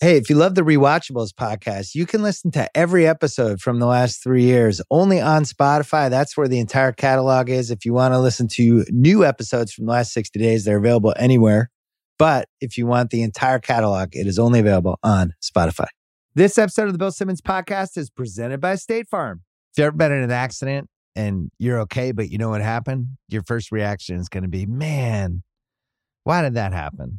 Hey, if you love the Rewatchables podcast, you can listen to every episode from the last three years only on Spotify. That's where the entire catalog is. If you want to listen to new episodes from the last 60 days, they're available anywhere. But if you want the entire catalog, it is only available on Spotify. This episode of the Bill Simmons podcast is presented by State Farm. If you've ever been in an accident and you're okay, but you know what happened, your first reaction is going to be, man, why did that happen?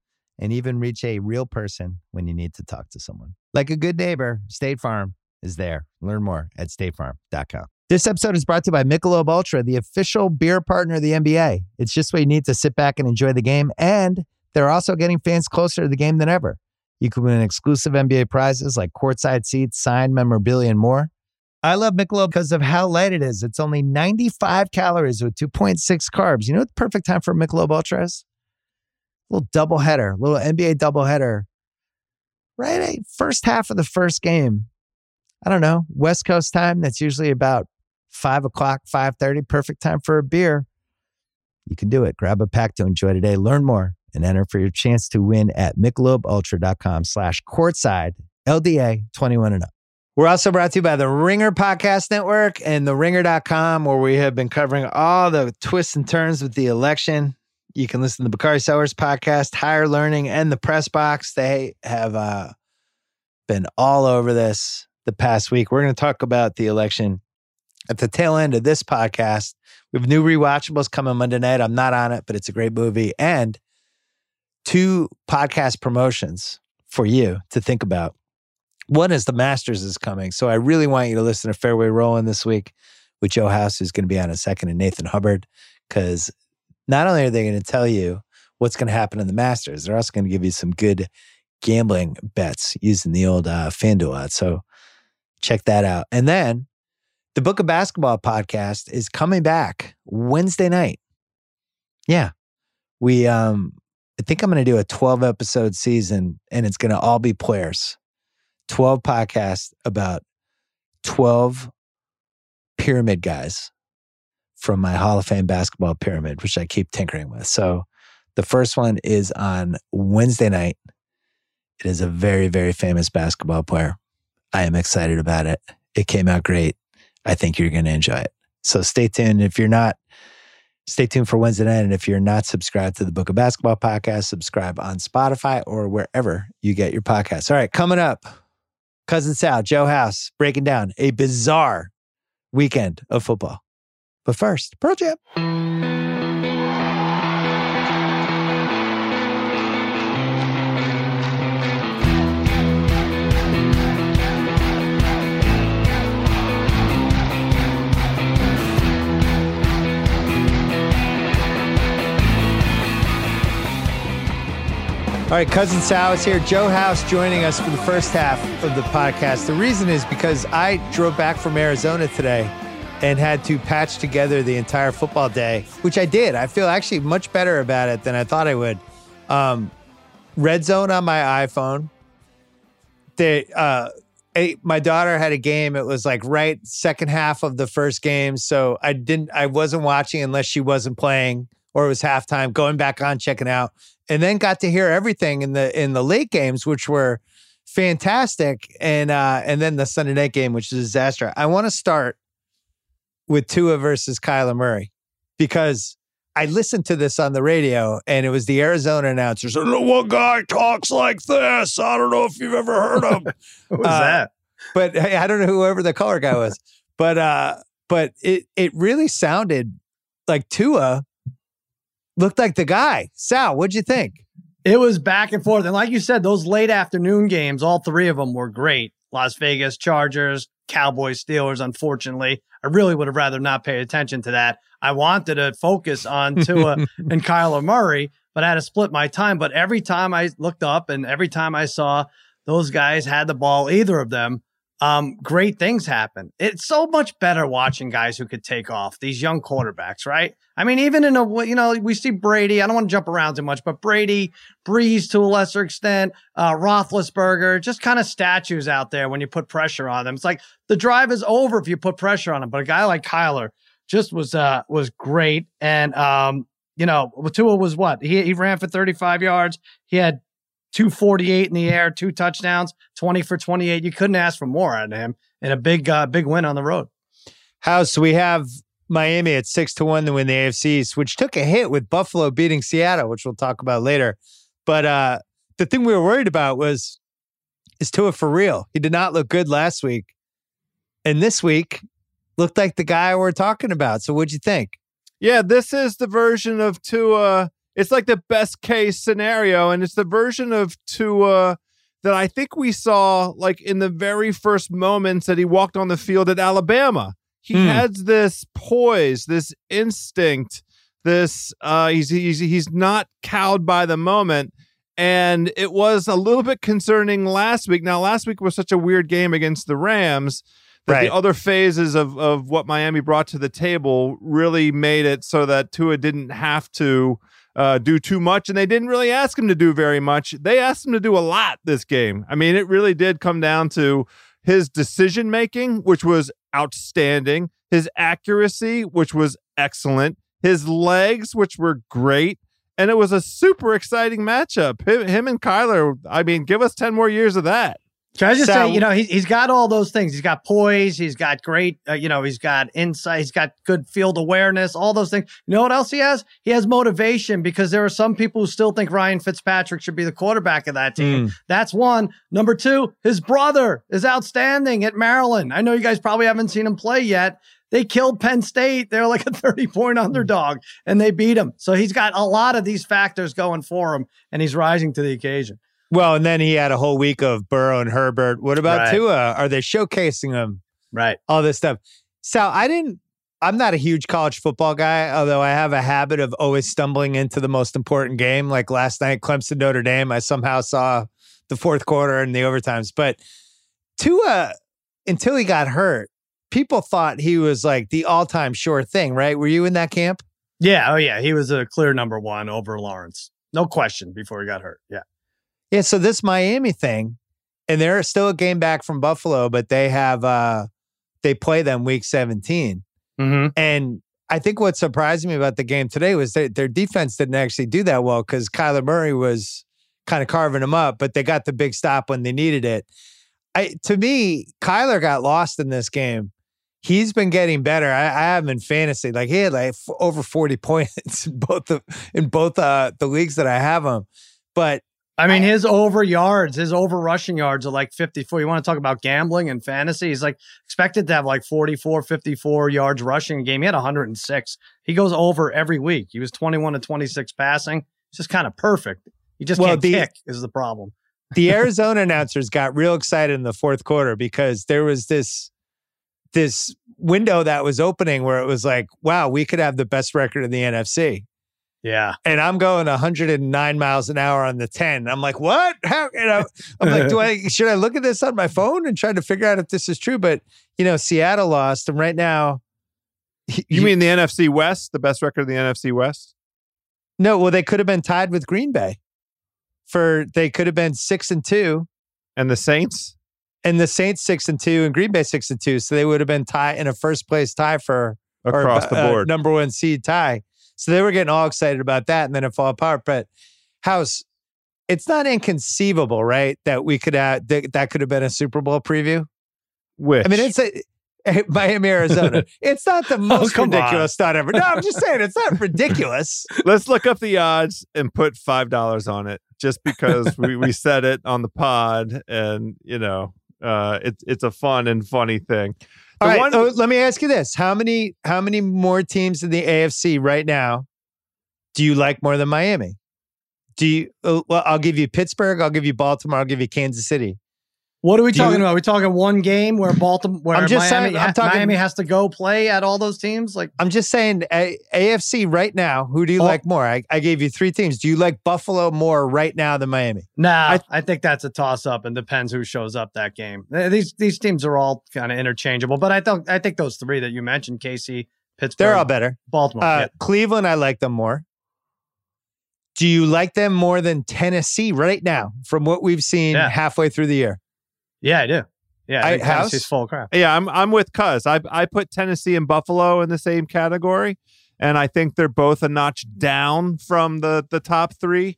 and even reach a real person when you need to talk to someone. Like a good neighbor, State Farm is there. Learn more at statefarm.com. This episode is brought to you by Michelob Ultra, the official beer partner of the NBA. It's just what you need to sit back and enjoy the game, and they're also getting fans closer to the game than ever. You can win exclusive NBA prizes like courtside seats, signed memorabilia, and more. I love Michelob because of how light it is. It's only 95 calories with 2.6 carbs. You know what the perfect time for Michelob Ultra is? Little double header, little NBA double header. Right, first half of the first game. I don't know West Coast time. That's usually about five o'clock, five thirty. Perfect time for a beer. You can do it. Grab a pack to enjoy today. Learn more and enter for your chance to win at michelobultra.com slash courtside LDA 21 and up. We're also brought to you by the Ringer Podcast Network and the ringer.com, where we have been covering all the twists and turns with the election. You can listen to the Bakari Sellers podcast, Higher Learning, and the Press Box. They have uh, been all over this the past week. We're going to talk about the election at the tail end of this podcast. We have new rewatchables coming Monday night. I'm not on it, but it's a great movie. And two podcast promotions for you to think about. One is the Masters is coming. So I really want you to listen to Fairway Rolling this week with Joe House, who's going to be on a second, and Nathan Hubbard, because not only are they going to tell you what's going to happen in the Masters, they're also going to give you some good gambling bets using the old uh, FanDuel ad. So check that out. And then the Book of Basketball podcast is coming back Wednesday night. Yeah. We um I think I'm going to do a 12 episode season and it's going to all be players. 12 podcasts about 12 pyramid guys from my Hall of Fame basketball pyramid, which I keep tinkering with. So the first one is on Wednesday night. It is a very, very famous basketball player. I am excited about it. It came out great. I think you're going to enjoy it. So stay tuned. If you're not, stay tuned for Wednesday night. And if you're not subscribed to the Book of Basketball podcast, subscribe on Spotify or wherever you get your podcasts. All right, coming up, Cousin Sal, Joe House, breaking down a bizarre weekend of football. But first, Pearl Jam. All right, Cousin Sal is here. Joe House joining us for the first half of the podcast. The reason is because I drove back from Arizona today and had to patch together the entire football day, which I did. I feel actually much better about it than I thought I would. Um, red zone on my iPhone. They, uh, my daughter had a game. It was like right second half of the first game, so I didn't. I wasn't watching unless she wasn't playing or it was halftime. Going back on, checking out, and then got to hear everything in the in the late games, which were fantastic, and uh, and then the Sunday night game, which is a disaster. I want to start with Tua versus Kyler Murray because I listened to this on the radio and it was the Arizona announcers. One guy talks like this. I don't know if you've ever heard him. what was uh, that? But I don't know whoever the color guy was. but uh, but it it really sounded like Tua looked like the guy. Sal, what'd you think? It was back and forth. And like you said, those late afternoon games, all three of them were great. Las Vegas Chargers, Cowboys, Steelers, unfortunately. I really would have rather not pay attention to that. I wanted to focus on Tua and Kyler Murray, but I had to split my time. But every time I looked up and every time I saw those guys had the ball, either of them, um, great things happen. It's so much better watching guys who could take off these young quarterbacks, right? I mean, even in a, you know, we see Brady. I don't want to jump around too much, but Brady, Brees to a lesser extent, uh, Roethlisberger, just kind of statues out there when you put pressure on them. It's like the drive is over if you put pressure on them. But a guy like Kyler just was, uh, was great. And, um, you know, Tua was what? He, he ran for 35 yards. He had 248 in the air, two touchdowns, 20 for 28. You couldn't ask for more out of him and a big, uh, big win on the road. House, we have Miami at six to one to win the AFC East, which took a hit with Buffalo beating Seattle, which we'll talk about later. But uh, the thing we were worried about was is Tua for real? He did not look good last week. And this week looked like the guy we're talking about. So what'd you think? Yeah, this is the version of Tua it's like the best case scenario, and it's the version of Tua that I think we saw like in the very first moments that he walked on the field at Alabama. He mm. has this poise, this instinct, this uh he's he's he's not cowed by the moment. And it was a little bit concerning last week. Now, last week was such a weird game against the Rams that right. the other phases of of what Miami brought to the table really made it so that Tua didn't have to uh, do too much, and they didn't really ask him to do very much. They asked him to do a lot this game. I mean, it really did come down to his decision making, which was outstanding, his accuracy, which was excellent, his legs, which were great. And it was a super exciting matchup. Him, him and Kyler, I mean, give us 10 more years of that. Can I just so, say, you know, he, he's got all those things. He's got poise. He's got great, uh, you know, he's got insight. He's got good field awareness, all those things. You know what else he has? He has motivation because there are some people who still think Ryan Fitzpatrick should be the quarterback of that team. Mm. That's one. Number two, his brother is outstanding at Maryland. I know you guys probably haven't seen him play yet. They killed Penn State. They're like a 30 point underdog and they beat him. So he's got a lot of these factors going for him and he's rising to the occasion. Well, and then he had a whole week of Burrow and Herbert. What about right. Tua? Are they showcasing him? Right. All this stuff. So I didn't. I'm not a huge college football guy, although I have a habit of always stumbling into the most important game. Like last night, Clemson Notre Dame. I somehow saw the fourth quarter and the overtimes. But Tua, until he got hurt, people thought he was like the all-time sure thing. Right? Were you in that camp? Yeah. Oh yeah. He was a clear number one over Lawrence. No question. Before he got hurt. Yeah. Yeah, so this Miami thing, and they're still a game back from Buffalo, but they have uh they play them week 17. Mm-hmm. And I think what surprised me about the game today was that their defense didn't actually do that well because Kyler Murray was kind of carving them up, but they got the big stop when they needed it. I to me, Kyler got lost in this game. He's been getting better. I, I have him in fantasy. Like he had like f- over 40 points in both the in both uh, the leagues that I have him. But I mean, his over yards, his over rushing yards are like 54. You want to talk about gambling and fantasy? He's like expected to have like 44, 54 yards rushing a game. He had 106. He goes over every week. He was 21 to 26 passing. It's just kind of perfect. He just well, can't the, kick is the problem. the Arizona announcers got real excited in the fourth quarter because there was this this window that was opening where it was like, wow, we could have the best record in the NFC. Yeah. And I'm going 109 miles an hour on the 10. I'm like, what? How, you know, I'm like, do I, should I look at this on my phone and try to figure out if this is true? But, you know, Seattle lost. And right now, you, you mean the NFC West, the best record of the NFC West? No, well, they could have been tied with Green Bay for, they could have been six and two. And the Saints? And the Saints six and two and Green Bay six and two. So they would have been tied in a first place tie for across or, the board, uh, number one seed tie. So they were getting all excited about that and then it fall apart. But House, it's not inconceivable, right? That we could have, that, that could have been a Super Bowl preview. Which? I mean, it's a, Miami, Arizona. it's not the oh, most oh, ridiculous on. thought ever. No, I'm just saying it's not ridiculous. Let's look up the odds and put five dollars on it, just because we, we said it on the pod, and you know, uh, it's it's a fun and funny thing. All right, one, oh, let me ask you this: how many how many more teams in the AFC right now do you like more than Miami? Do you? Uh, well, I'll give you Pittsburgh. I'll give you Baltimore. I'll give you Kansas City. What are we Do talking you- about? Are we talking one game where Baltimore, where I'm just Miami, saying- I'm ha- talking- Miami has to go play at all those teams? Like, I'm just saying, A- AFC right now. Who do you Oh. like more? I, I gave you three teams. Do you like Buffalo more right now than Miami? nah, I, I- think that's a toss up and depends who shows up that game. These these teams are all kind of interchangeable, but I thought I think those three that you mentioned, Casey, Pittsburgh, They're all better. Baltimore. Uh, yeah. Cleveland, I like them more. Do you like them more than Tennessee right now from what we've seen Yeah. halfway through the year? Yeah, I do. Yeah, I- I House? Tennessee's full of crap. Yeah, I'm I'm with Cuz. I I put Tennessee and Buffalo in the same category, and I think they're both a notch down from the the top three.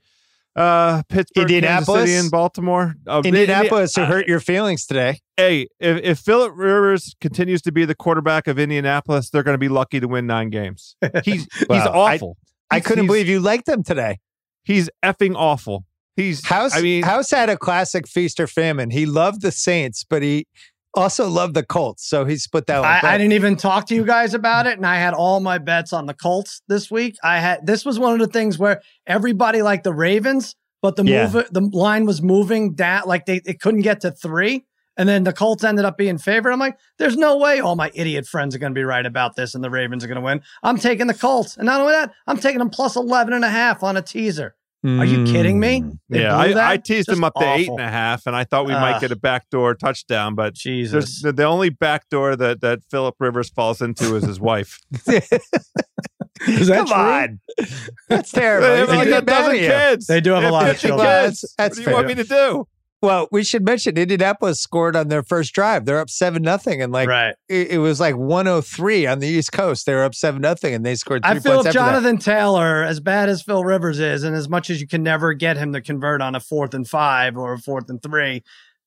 Uh, Pittsburgh, Kansas Indianapolis? City, and Baltimore. Uh, Indianapolis Indi- who hurt your feelings today. Hey, if if Philip Rivers continues to be the quarterback of Indianapolis, they're going to be lucky to win nine games. He's he's Well, I- awful. I He's- couldn't believe you liked them today. he's effing awful. He's House, I mean, House had a classic feast or famine. He loved the Saints, but he also loved the Colts. So he split that one. I, I didn't even talk to you guys about it, and I had all my bets on the Colts this week. I had this was one of the things where everybody liked the Ravens, but the Yeah. move the line was moving down, like they it couldn't get to three, and then the Colts ended up being favored. I'm like, there's no way all my idiot friends are going to be right about this, and the Ravens are going to win. I'm taking the Colts, and not only that, I'm taking them plus 11 and a half on a teaser. Are you kidding me? Mm. They yeah, I. I teased Just him up to eight awful. and a half, and I thought we might Ugh. get a backdoor touchdown, but Jesus. the, the only backdoor that that Philip Rivers falls into is his wife. Is that Come true? on. That's terrible. They have like a dozen kids. They do have a lot of children. kids. That's- that's what do you want me to do? Well, we should mention Indianapolis scored on their first drive. They're up seven nothing, and like right. it, it was like 103 on the East Coast. They were up seven nothing, and they scored three I feel points if after that. Jonathan Taylor, as bad as Phil Rivers is, and as much as you can never get him to convert on a fourth and five or a fourth and three,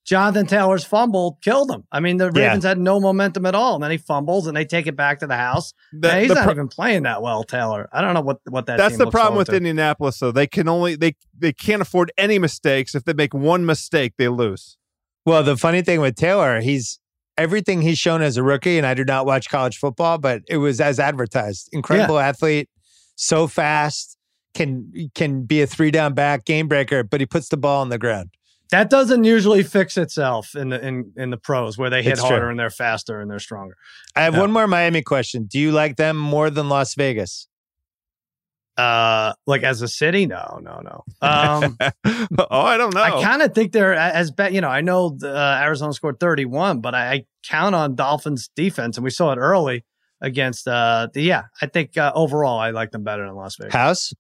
Jonathan Taylor's fumble killed him. I mean, the Yeah. Ravens had no momentum at all, and then he fumbles, and they take it back to the house. The- And he's the not pro- even playing that well, Taylor. I don't know what what that. that's team the problem with to. Indianapolis, though. They can only they they can't afford any mistakes. If they make one mistake, they lose. Well, the funny thing with Taylor, he's everything he's shown as a rookie, and I do not watch college football, but it was as advertised. Incredible athlete, so fast, can can be a three down back, game breaker, but he puts the ball on the ground. That doesn't usually fix itself in the in in the pros where they hit It's true. harder and they're faster and they're stronger. I have Yeah. one more Miami question. Do you like them more than Las Vegas? Uh, like as a city, no, no, no. Um, oh, I don't know. I kind of think they're as bad. You know, I know the, uh, Arizona scored 31, but I, I count on Dolphins defense, and we saw it early against. Uh, the, yeah, I think uh, overall I like them better than Las Vegas. House?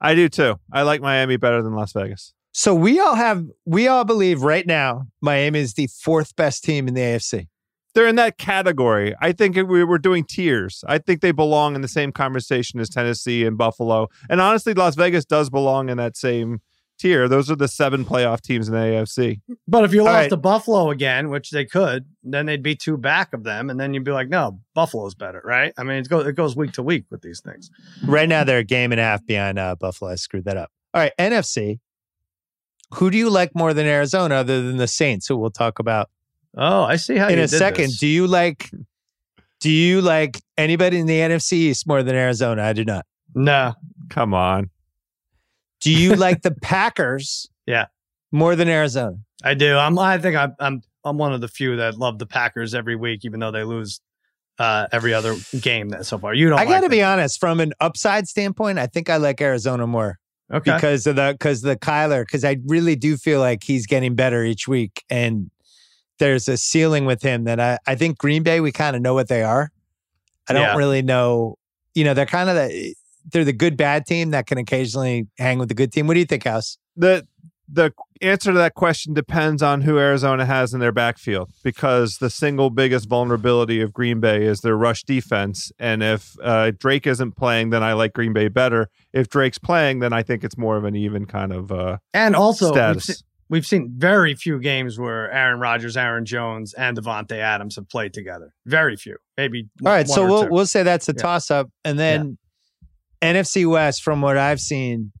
I do too. I like Miami better than Las Vegas. So we all have we all believe right now Miami is the fourth best team in the AFC. They're in that category. I think we were doing tiers. I think they belong in the same conversation as Tennessee and Buffalo. And honestly, Las Vegas does belong in that same tier. Those are the seven playoff teams in the AFC. But if you lost right. to Buffalo again, which they could, then they'd be two back of them, and then you'd be like, no, Buffalo's better, right? I mean, it goes it goes week to week with these things. Right now they're a game and a half behind uh, Buffalo. I screwed that up. All right, NFC. Who do you like more than Arizona, other than the Saints, who we'll talk about Oh, I see how in you a did second? this. Do you like? Do you like anybody in the NFC East more than Arizona? I do not. no, Come on. Do you like the Packers? Yeah. more than Arizona. I do. I'm. I think I'm. I'm. I'm one of the few that love the Packers every week, even though they lose uh, every other game that so far. You don't. I got to like be honest. From an upside standpoint, I think I like Arizona more. Okay. because of the because the Kyler because I really do feel like he's getting better each week and there's a ceiling with him that I I think Green Bay we kind of know what they are. I don't Yeah. really know. You know, they're kind of the they're the good bad team that can occasionally hang with the good team. What do you think, House? the the answer to that question depends on who Arizona has in their backfield because the single biggest vulnerability of Green Bay is their rush defense. And if uh, Drake isn't playing, then I like Green Bay better. If Drake's playing, then I think it's more of an even kind of uh, And also, we've status. seen, we've seen very few games where Aaron Rodgers, Aaron Jones, and Davante Adams have played together. Very few. Maybe. All right, one so or we'll two. we'll say that's a Yeah. toss up, and then NFC West, from what I've seen,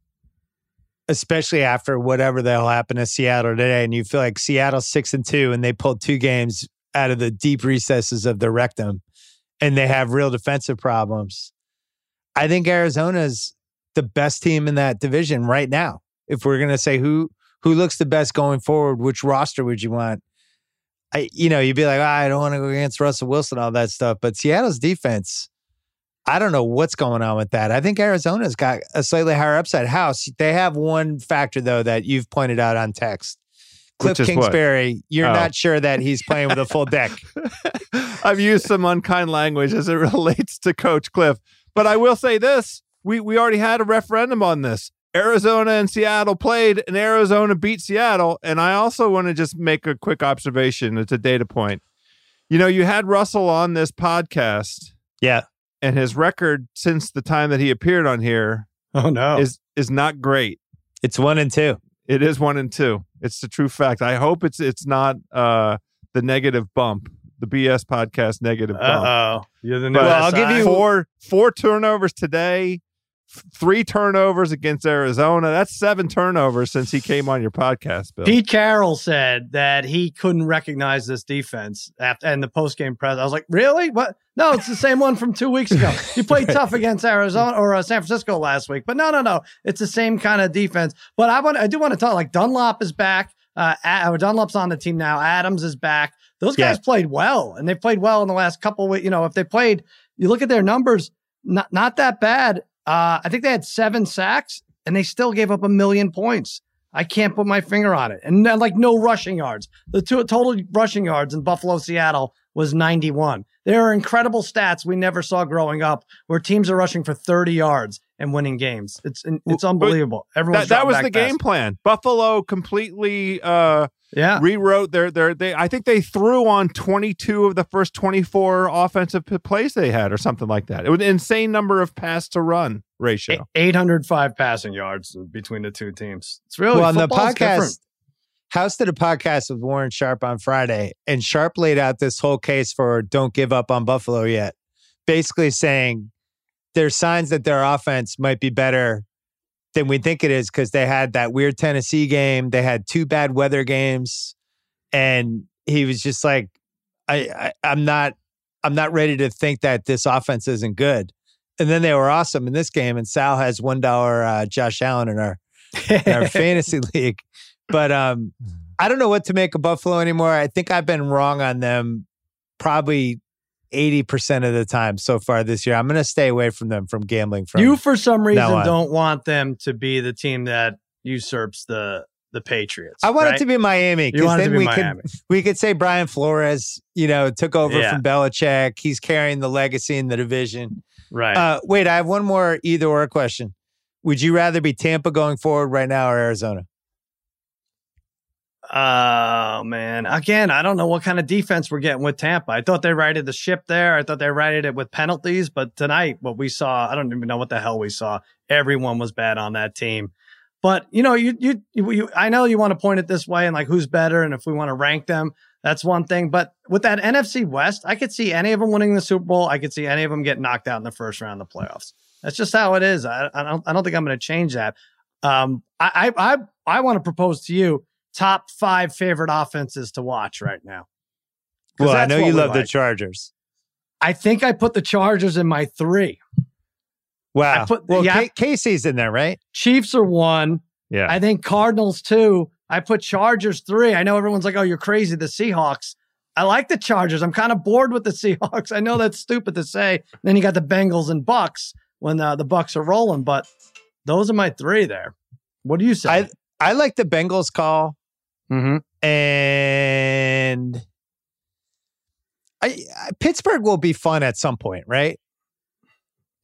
especially after whatever the hell happened to Seattle today, and you feel like Seattle's six and two, and they pulled two games out of the deep recesses of the rectum, and they have real defensive problems. I think Arizona's the best team in that division right now. If we're gonna say who who looks the best going forward, which roster would you want? I, you know, you'd be like, oh, I don't want to go against Russell Wilson, all that stuff. But Seattle's defense, I don't know what's going on with that. I think Arizona's got a slightly higher upside house. They have one factor though that you've pointed out on text. Cliff Kingsbury, what? you're oh. not sure that he's playing with a full deck. I've used some unkind language as it relates to Coach Cliff, but I will say this: we we already had a referendum on this. Arizona and Seattle played, and Arizona beat Seattle. And I also want to just make a quick observation. It's a data point. You know, you had Russell on this podcast. Yeah. And his record since the time that he appeared on here oh no is is not great. It's one and two. It is one and two. It's the true fact. I hope it's it's not uh the negative bump, the BS podcast negative bump. Oh, you're the new. Well, I'll give you four four turnovers today three turnovers against Arizona. That's seven turnovers since he came on your podcast, Bill. Pete Carroll said that he couldn't recognize this defense after and the post game press. I was like, really? What? No, it's the same one from two weeks ago. You played tough against Arizona or uh, San Francisco last week, but no, no, no. It's the same kind of defense. But I want, I do want to talk. Like Dunlap is back. Uh, uh, Dunlap's on the team now. Adams is back. Those guys yeah. played well, and they played well in the last couple. Of, you know, if they played, you look at their numbers, not not that bad uh, I think they had seven sacks and they still gave up a million points. I can't put my finger on it. And uh, like no rushing yards. The two total rushing yards in Buffalo, Seattle was 91. There are incredible stats we never saw growing up where teams are rushing for 30 yards and winning games. It's it's unbelievable. Everyone that, that was the game plan. Buffalo completely uh yeah rewrote their their they I think they threw on 22 of the first 24 offensive plays they had or something like that. It was an insane number of pass to run ratio. 805 passing yards between the two teams. It's really well on the podcast different. House did a podcast with Warren Sharp on Friday, and Sharp laid out this whole case for don't give up on Buffalo yet. Basically saying there's signs that their offense might be better than we think it is because they had that weird Tennessee game. They had two bad weather games. And he was just like, I, I I'm not I'm not ready to think that this offense isn't good. And then they were awesome in this game. And Sal has one dollar uh, Josh Allen in our in our fantasy league. But um, I don't know what to make of Buffalo anymore. I think I've been wrong on them probably 80% of the time so far this year. I'm going to stay away from them from gambling from You for some reason don't want them to be the team that usurps the the Patriots. I want right? it to be Miami because then we Miami. could we could say Brian Flores, you know, took over yeah. from Belichick. He's carrying the legacy in the division. Right. Uh, wait, I have one more either or question. Would you rather be Tampa going forward right now or Arizona? Oh man! Again, I don't know what kind of defense we're getting with Tampa. I thought they righted the ship there. I thought they righted it with penalties, but tonight, what we saw, I don't even know what the hell we saw. Everyone was bad on that team. But you know, you you, you, you I know you want to point it this way and like who's better, and if we want to rank them, that's one thing. But with that NFC West, I could see any of them winning the Super Bowl. I could see any of them getting knocked out in the first round of the playoffs. That's just how it is. I, I don't I don't think I'm going to change that. Um, I I I, I want to propose to you top five favorite offenses to watch right now. Well, I know you love like. the Chargers. I think I put the Chargers in my three. Wow. Put, well, yeah, K- KC's in there, right? Chiefs are one. Yeah. I think Cardinals two. I put Chargers three. I know everyone's like, oh, you're crazy. The Seahawks. I like the Chargers. I'm kind of bored with the Seahawks. I know that's stupid to say. Then you got the Bengals and Bucks when uh, the Bucks are rolling, but those are my three there. What do you say? I I like the Bengals call. Mm-hmm. And I, I, Pittsburgh will be fun at some point, right?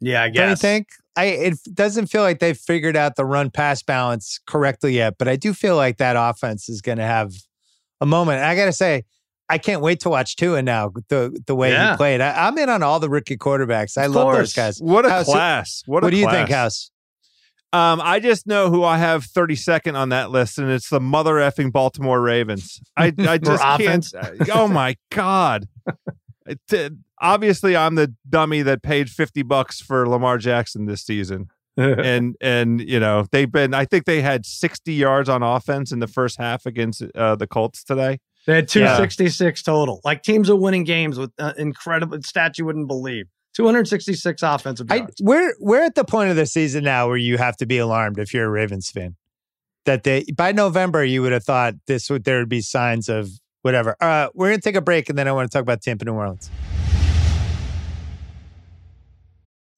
Yeah, I guess. Don't you think? I it doesn't feel like they've figured out the run pass balance correctly yet, but I do feel like that offense is going to have a moment. I got to say, I can't wait to watch Tua now. The the way yeah. he played, I, am in on all the rookie quarterbacks. I of love course. those guys. What a House, class! What, what do you think, House? Um, I just know who I have 32nd on that list, and it's the mother effing Baltimore Ravens. I, I just can't. Oh my god! It, obviously, I'm the dummy that paid 50 bucks for Lamar Jackson this season, and and you know they've been. I think they had 60 yards on offense in the first half against uh, the Colts today. They had 266 yeah. total. Like teams are winning games with uh, incredible stats you wouldn't believe. 266 offensive yards. I, we're we're at the point of the season now where you have to be alarmed if you're a Ravens fan. That they by November you would have thought this would there would be signs of whatever. Uh, we're going to take a break and then I want to talk about Tampa, New Orleans.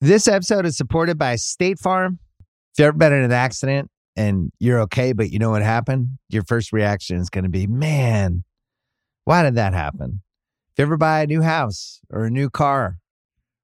This episode is supported by State Farm. If you've ever been in an accident and you're okay, but you know what happened, your first reaction is going to be, man, why did that happen? If you ever buy a new house or a new car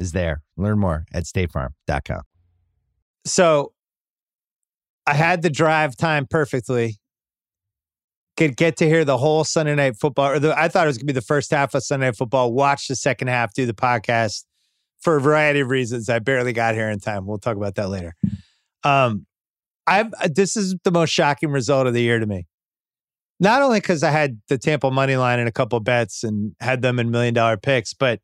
is there. Learn more at statefarm.com. So I had the drive time perfectly. Could get to hear the whole Sunday night football. Or the, I thought it was going to be the first half of Sunday night football. Watch the second half, do the podcast for a variety of reasons. I barely got here in time. We'll talk about that later. Um, I've this is the most shocking result of the year to me. Not only because I had the Tampa money line and a couple bets and had them in million dollar picks, but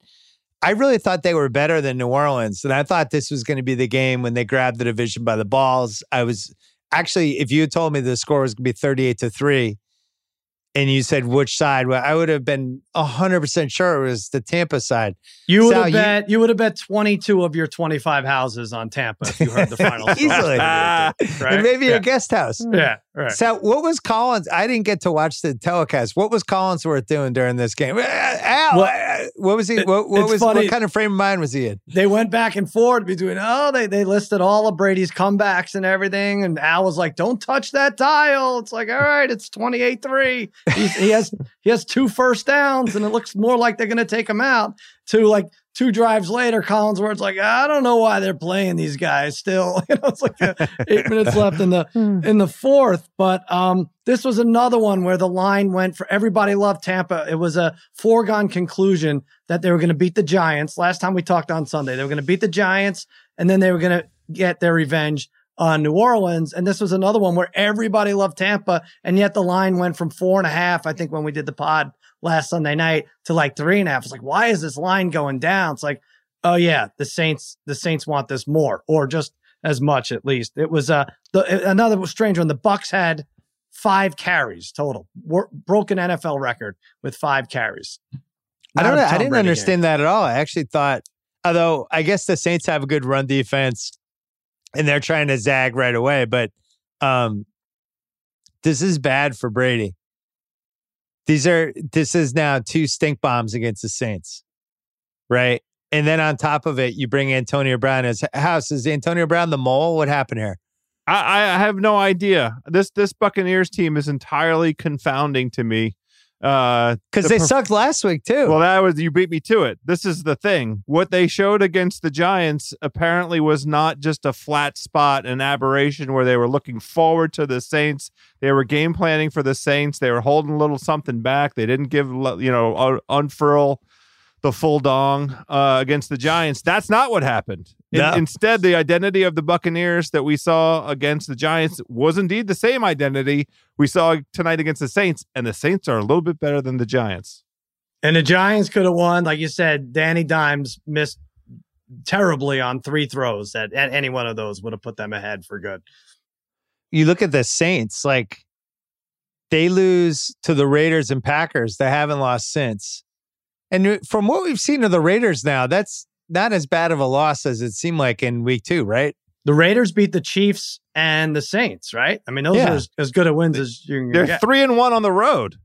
I really thought they were better than New Orleans. And I thought this was going to be the game when they grabbed the division by the balls. I was actually, if you had told me the score was going to be 38 to 3, and you said which side, well, I would have been hundred percent sure it was the Tampa side. You would Sal, have bet. You, you, would have bet twenty two of your twenty five houses on Tampa if you heard the final easily, right? And maybe yeah. a guest house. Yeah, right. So, what was Collins? I didn't get to watch the telecast. What was Collinsworth doing during this game? Al, well, what was he? What, what was funny. what kind of frame of mind was he in? They went back and forth between. Oh, they they listed all of Brady's comebacks and everything, and Al was like, "Don't touch that dial." It's like, all right, it's twenty eight three he has he has two first downs, and it looks more like they're going to take him out. To like two drives later, Collinsworth's like, I don't know why they're playing these guys still. You know, it's like eight minutes left in the hmm. in the fourth. But um, this was another one where the line went for everybody loved Tampa. It was a foregone conclusion that they were going to beat the Giants. Last time we talked on Sunday, they were going to beat the Giants, and then they were going to get their revenge on New Orleans. And this was another one where everybody loved Tampa. And yet the line went from four and a half, I think, when we did the pod last Sunday night to like three and a half. It's like, why is this line going down? It's like, oh yeah, the Saints, the Saints want this more or just as much at least. It was uh the another strange one. The Bucks had five carries total, broken NFL record with five carries. Not I don't know. I didn't Brady understand game. that at all. I actually thought, although I guess the Saints have a good run defense and they're trying to zag right away. But um, this is bad for Brady. These are this is now two stink bombs against the Saints, right? And then on top of it, you bring Antonio Brown as house. Is Antonio Brown the mole? What happened here? I, I have no idea. This this Buccaneers team is entirely confounding to me. Uh, because the they perf- sucked last week too. Well, that was you beat me to it. This is the thing. What they showed against the Giants apparently was not just a flat spot, an aberration where they were looking forward to the Saints. They were game planning for the Saints. They were holding a little something back. They didn't give you know unfurl the full dong uh, against the Giants. That's not what happened. In, no. Instead, the identity of the Buccaneers that we saw against the Giants was indeed the same identity we saw tonight against the Saints, and the Saints are a little bit better than the Giants. And the Giants could have won, like you said. Danny Dimes missed terribly on three throws. That any one of those would have put them ahead for good. You look at the Saints, like they lose to the Raiders and Packers. They haven't lost since and from what we've seen of the Raiders now, that's not as bad of a loss as it seemed like in week two, right? The Raiders beat the Chiefs and the Saints, right? I mean, those yeah. are as, as, good a wins as you can They're get. three and one on the road.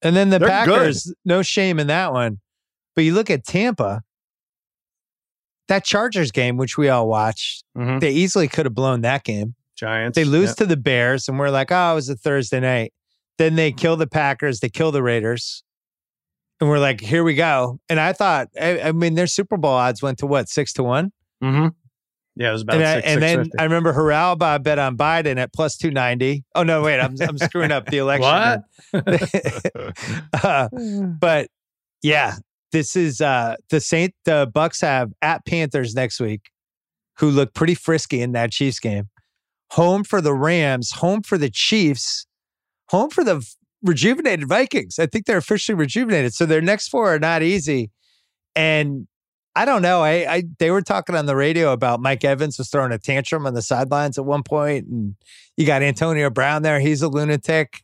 And then the They're Packers, good. no shame in that one. But you look at Tampa, that Chargers game, which we all watched, mm-hmm. they easily could have blown that game. Giants. They lose to the Bears, and we're like, oh, it was a Thursday night. Then they kill the Packers, they kill the Raiders and we're like, here we go. And I thought, I, I mean, their Super Bowl odds went to what, six to one? Mm-hmm. Yeah, it was about and, six, I, and then I remember Haralabob bet on Biden at plus 290. Oh, no, wait, I'm, I'm screwing up the election. what? uh, but yeah, this is uh, the Saint, the Bucks have at Panthers next week, who look pretty frisky in that Chiefs game. Home for the Rams, home for the Chiefs, home for the rejuvenated Vikings. I think they're officially rejuvenated. So their next four are not easy. And I don't know. I, I they were talking on the radio about Mike Evans was throwing a tantrum on the sidelines at one point, and you got Antonio Brown there. He's a lunatic.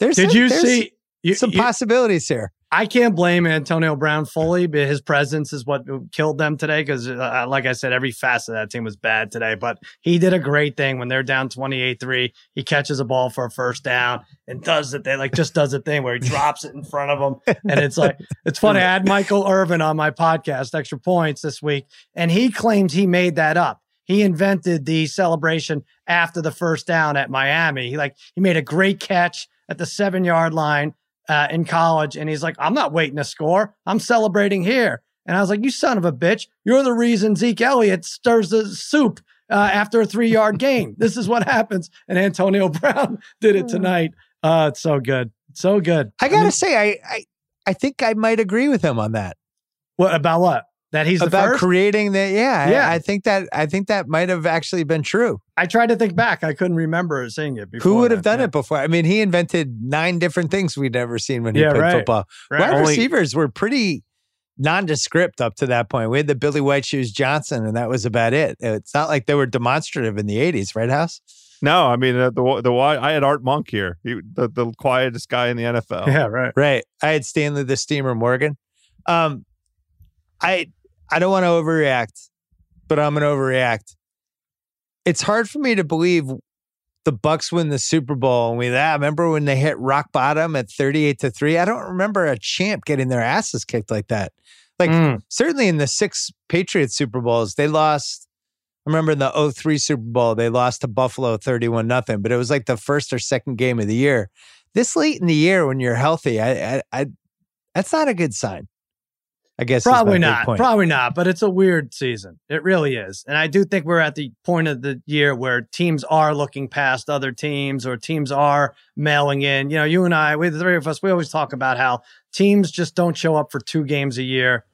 There's Did some, you see you, some you- possibilities here? I can't blame Antonio Brown fully, but his presence is what killed them today. Because, uh, like I said, every facet of that team was bad today. But he did a great thing when they're down twenty-eight three. He catches a ball for a first down and does it. They like just does a thing where he drops it in front of them, and it's like it's funny. I had Michael Irvin on my podcast, Extra Points, this week, and he claims he made that up. He invented the celebration after the first down at Miami. He like he made a great catch at the seven yard line uh, in college, and he's like, "I'm not waiting to score. I'm celebrating here." And I was like, "You son of a bitch! You're the reason Zeke Elliott stirs the soup uh, after a three yard game. This is what happens." And Antonio Brown did it tonight. Uh, it's so good, so good. I gotta mean, say, I, I I think I might agree with him on that what about what that he's the about first? creating the. Yeah, Yeah. I, I think that I think that might have actually been true. I tried to think back. I couldn't remember seeing it before. Who would have done Yeah. it before? I mean, he invented nine different things we'd never seen when he Yeah, played right. football. Right. Wide Only- receivers were pretty nondescript up to that point. We had the Billy White Shoes Johnson, and that was about it. It's not like they were demonstrative in the '80s, right, House? No, I mean uh, the the why I had Art Monk here, he, the the quietest guy in the NFL. Yeah, right. Right. I had Stanley the Steamer Morgan. Um, I I don't want to overreact, but I'm gonna overreact. It's hard for me to believe the Bucks win the Super Bowl and we that. Remember when they hit rock bottom at 38 to 3? I don't remember a champ getting their asses kicked like that. Like Mm. certainly in the six Patriots Super Bowls, they lost. I remember in the 03 Super Bowl, they lost to Buffalo 31 nothing, but it was like the first or second game of the year. This late in the year when you're healthy, I, I, I that's not a good sign. I guess Probably not. Probably not. But it's a weird season. It really is. And I do think we're at the point of the year where teams are looking past other teams or teams are mailing in. You know, you and I, we the three of us, we always talk about how teams just don't show up for two games a year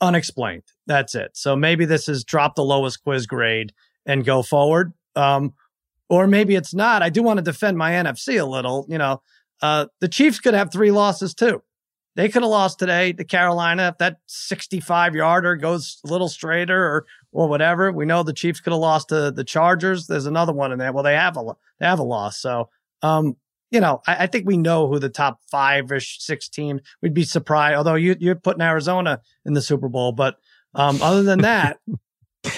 unexplained. That's it. So maybe this is drop the lowest quiz grade and go forward. Um, or maybe it's not. I do want to defend my NFC a little. You know, uh, the Chiefs could have three losses too. They could have lost today to Carolina if that 65 yarder goes a little straighter or or whatever. We know the Chiefs could have lost to the Chargers. There's another one in there. Well, they have a they have a loss. So, um, you know, I, I think we know who the top five ish six teams. We'd be surprised. Although you you're putting Arizona in the Super Bowl, but um, other than that,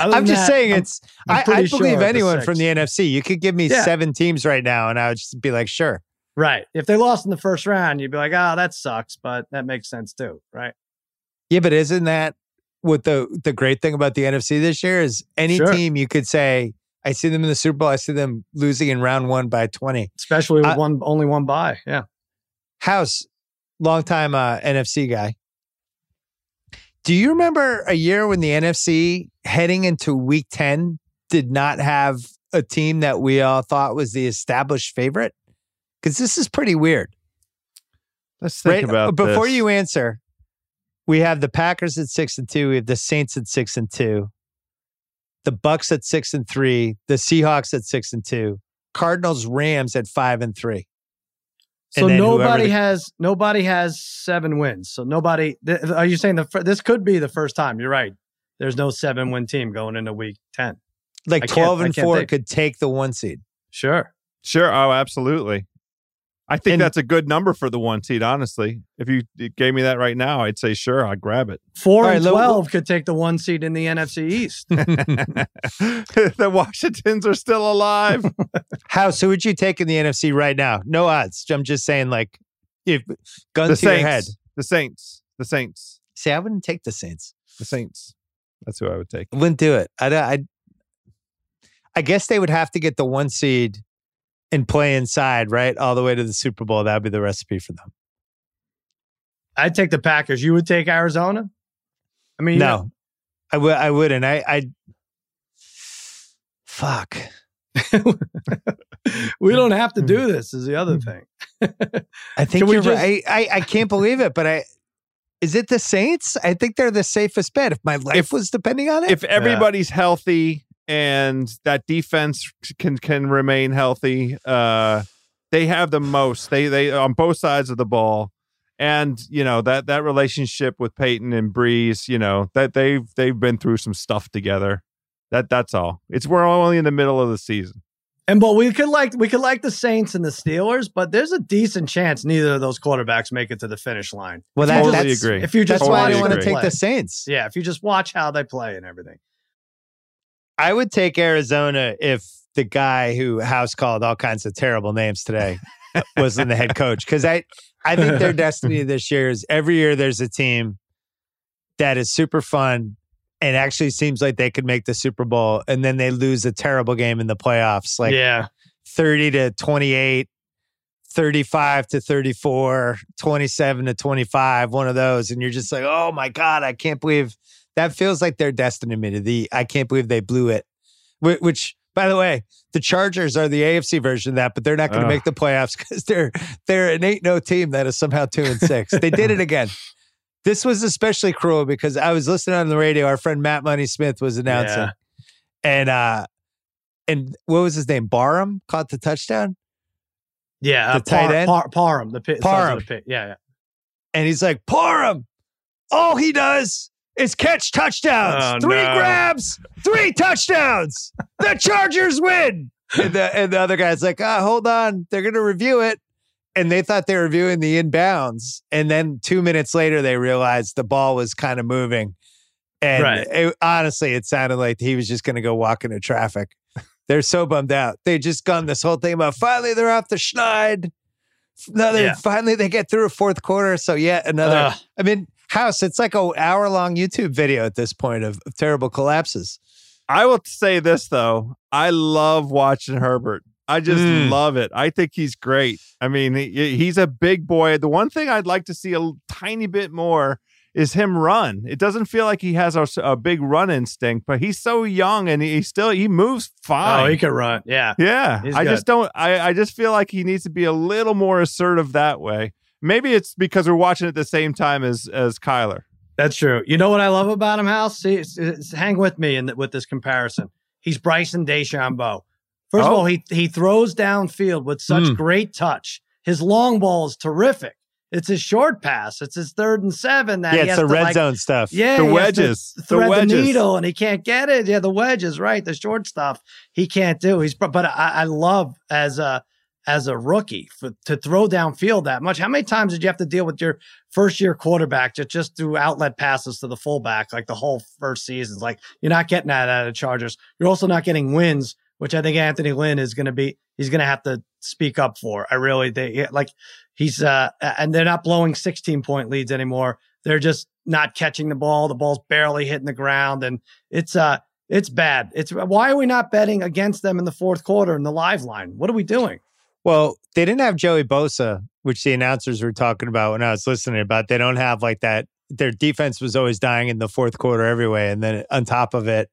other I'm than just that, saying I'm- it's I'm I, I believe sure anyone from the NFC. You could give me Yeah. seven teams right now and I would just be like, sure. Right. If they lost in the first round, you'd be like, oh, that sucks, but that makes sense too, right? Yeah, but isn't that what the the great thing about the NFC this year is any Sure. team you could say, I see them in the Super Bowl, I see them losing in round one by 20. Especially with I- one only one buy. Yeah. House, longtime uh, NFC guy. Do you remember a year when the NFC heading into week 10 did not have a team that we all thought was the established favorite? Because this is pretty weird. Let's think right? Uh, about Before this. you answer, we have the Packers at six and two, we have the Saints at six and two, the Bucks at six and three, the Seahawks at six and two, Cardinals, Rams at five and three. So And nobody the- has nobody has seven wins. So nobody. Th- are you saying the fir- this could be the first time? You're right. There's no seven win team going into week ten. Like I 12 and four think. could take the one seed. Sure. Sure. Oh, absolutely. I think And- that's a good number for the one seed. Honestly, if you you gave me that right now, I'd say sure, I'd grab it. Four All right, and let- twelve could take the one seed in the NFC East. the Washingtons are still alive. House, who would you take in the NFC right now? No odds. I'm just saying, like, if gun the to your head. Saints. The Saints. The Saints. See, I wouldn't take the Saints. The Saints. That's who I would take. I wouldn't do it. I, I, I guess they would have to get the one seed and play inside, right, all the way to the Super Bowl. That'd be the recipe for them. I'd take the Packers. You would take Arizona. I mean, No, I would. I wouldn't. I. I. Fuck. we don't have to do this. Is the other mm-hmm. thing. I think you're just- right. I, I. I can't believe it, but I. Is it the Saints? I think they're the safest bet. If my life If- was depending on it, If everybody's healthy and that defense can can remain healthy, uh, they have the most. They they on both sides of the ball. And you know that that relationship with Payton and Brees. you know that they've they've been through some stuff together. That that's all. It's we're only in the middle of the season. And but we could like we could like the Saints and the Steelers, but there's a decent chance neither of those quarterbacks make it to the finish line. Well, that, that, totally that's, agree. If you just that's why I Totally don't want to take the Saints. yeah, if you just watch how they play and everything. I would take Arizona if the guy who house called all kinds of terrible names today was in the head coach. Because I, I think their destiny this year is every year there's a team that is super fun and actually seems like they could make the Super Bowl, and then they lose a terrible game in the playoffs, like yeah, 30 to 28. 35 to 34, 27 to 25, one of those. And you're just like, oh my God, I can't believe that feels like their destiny to me. The I can't believe they blew it. Wh- Which, by the way, the Chargers are the AFC version of that, but they're not going to make the playoffs because they're they're an eight no team that is somehow two and six. they did it again. This was especially cruel because I was listening on the radio. Our friend Matt Money Smith was announcing, Yeah. and uh, and what was his name? Barham caught the touchdown. yeah. Uh, The tight Par- end? Par- Parham, the pit. Parham. The pit. Yeah, yeah. and he's like, Parham, all he does is catch touchdowns. Oh, three no. grabs, three touchdowns. the Chargers win. And the, and the other guy's like, ah, hold on. They're going to review it. And they thought they were reviewing the inbounds. And then two minutes later, they realized the ball was kind of moving. And Right. it- honestly, it sounded like he was just going to go walk into traffic. They're so bummed out. They just gone this whole thing about finally they're off the schneid. Another, Yeah. finally they get through a fourth quarter. So yet another. Ugh. I mean, House, it's like a hour long YouTube video at this point of, of terrible collapses. I will say this though. I love watching Herbert. I just Mm. love it. I think he's great. I mean, he, he's a big boy. The one thing I'd like to see a tiny bit more is him run. It doesn't feel like he has a big run instinct, but he's so young and he still he moves fine. Oh, he could run. Yeah. yeah, He's I good. just don't. I I just feel like he needs to be a little more assertive that way. Maybe it's because we're watching at the same time as as Kyler. That's true. You know what I love about him, House? See, it's- it's- hang with me in th- with this comparison. He's Bryson DeChambeau. First of Oh. all, he he throws downfield with such Mm. great touch. His long ball is terrific. It's his short pass. It's his third and seven that yeah, he it's the red like, zone stuff. Yeah, The he has to wedges. The thread the, wedges. needle, and he can't get it. Yeah, the wedges, right? The short stuff he can't do. He's but I, I love as a as a rookie for, to throw downfield that much. How many times did you have to deal with your first year quarterback to just do outlet passes to the fullback like the whole first season? Like you're not getting that out of the Chargers. You're also not getting wins, which I think Anthony Lynn is going to be. He's going to have to speak up for. I really they like he's uh and they're not blowing 16 point leads anymore. They're just not catching the ball. The ball's barely hitting the ground, and it's uh it's bad. It's why are we not betting against them in the fourth quarter in the live line? What are we doing? Well, they didn't have Joey Bosa, which the announcers were talking about when I was listening about. They don't have like that. Their defense was always dying in the fourth quarter every way. And then on top of it,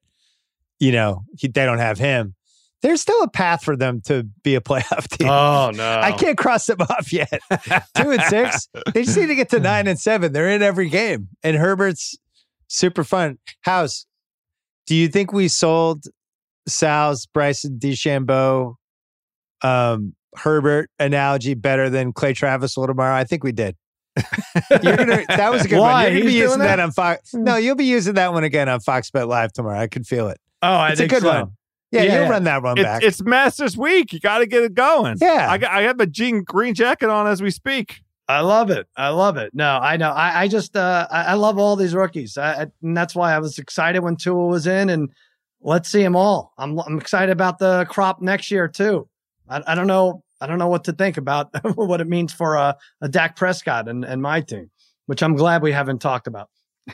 you know, he, they don't have him. There's still a path for them to be a playoff team. Oh no! I can't cross them off yet. Two and six. They just need to get to nine and seven. They're in every game. And Herbert's super fun. House, do you think we sold Sal's Bryson DeChambeau um, Herbert analogy better than Clay Travis will tomorrow? I think we did. You're gonna, that was a good Why? one. You're gonna be using that? that? on Fox. No, you'll be using that one again on Fox Bet Live tomorrow. I can feel it. Oh, I It's a good so. one. Yeah, Yeah, you'll run that one It's, back. it's Masters Week. You got to get it going. Yeah. I got, I have a jean green jacket on as we speak. I love it. I love it. No, I know. I, I just uh, I, I love all these rookies, I, I- and that's why I was excited when Tua was in, and let's see them all. I'm I'm excited about the crop next year too. I, I don't know. I don't know what to think about what it means for a, a Dak Prescott and, and my team, which I'm glad we haven't talked about.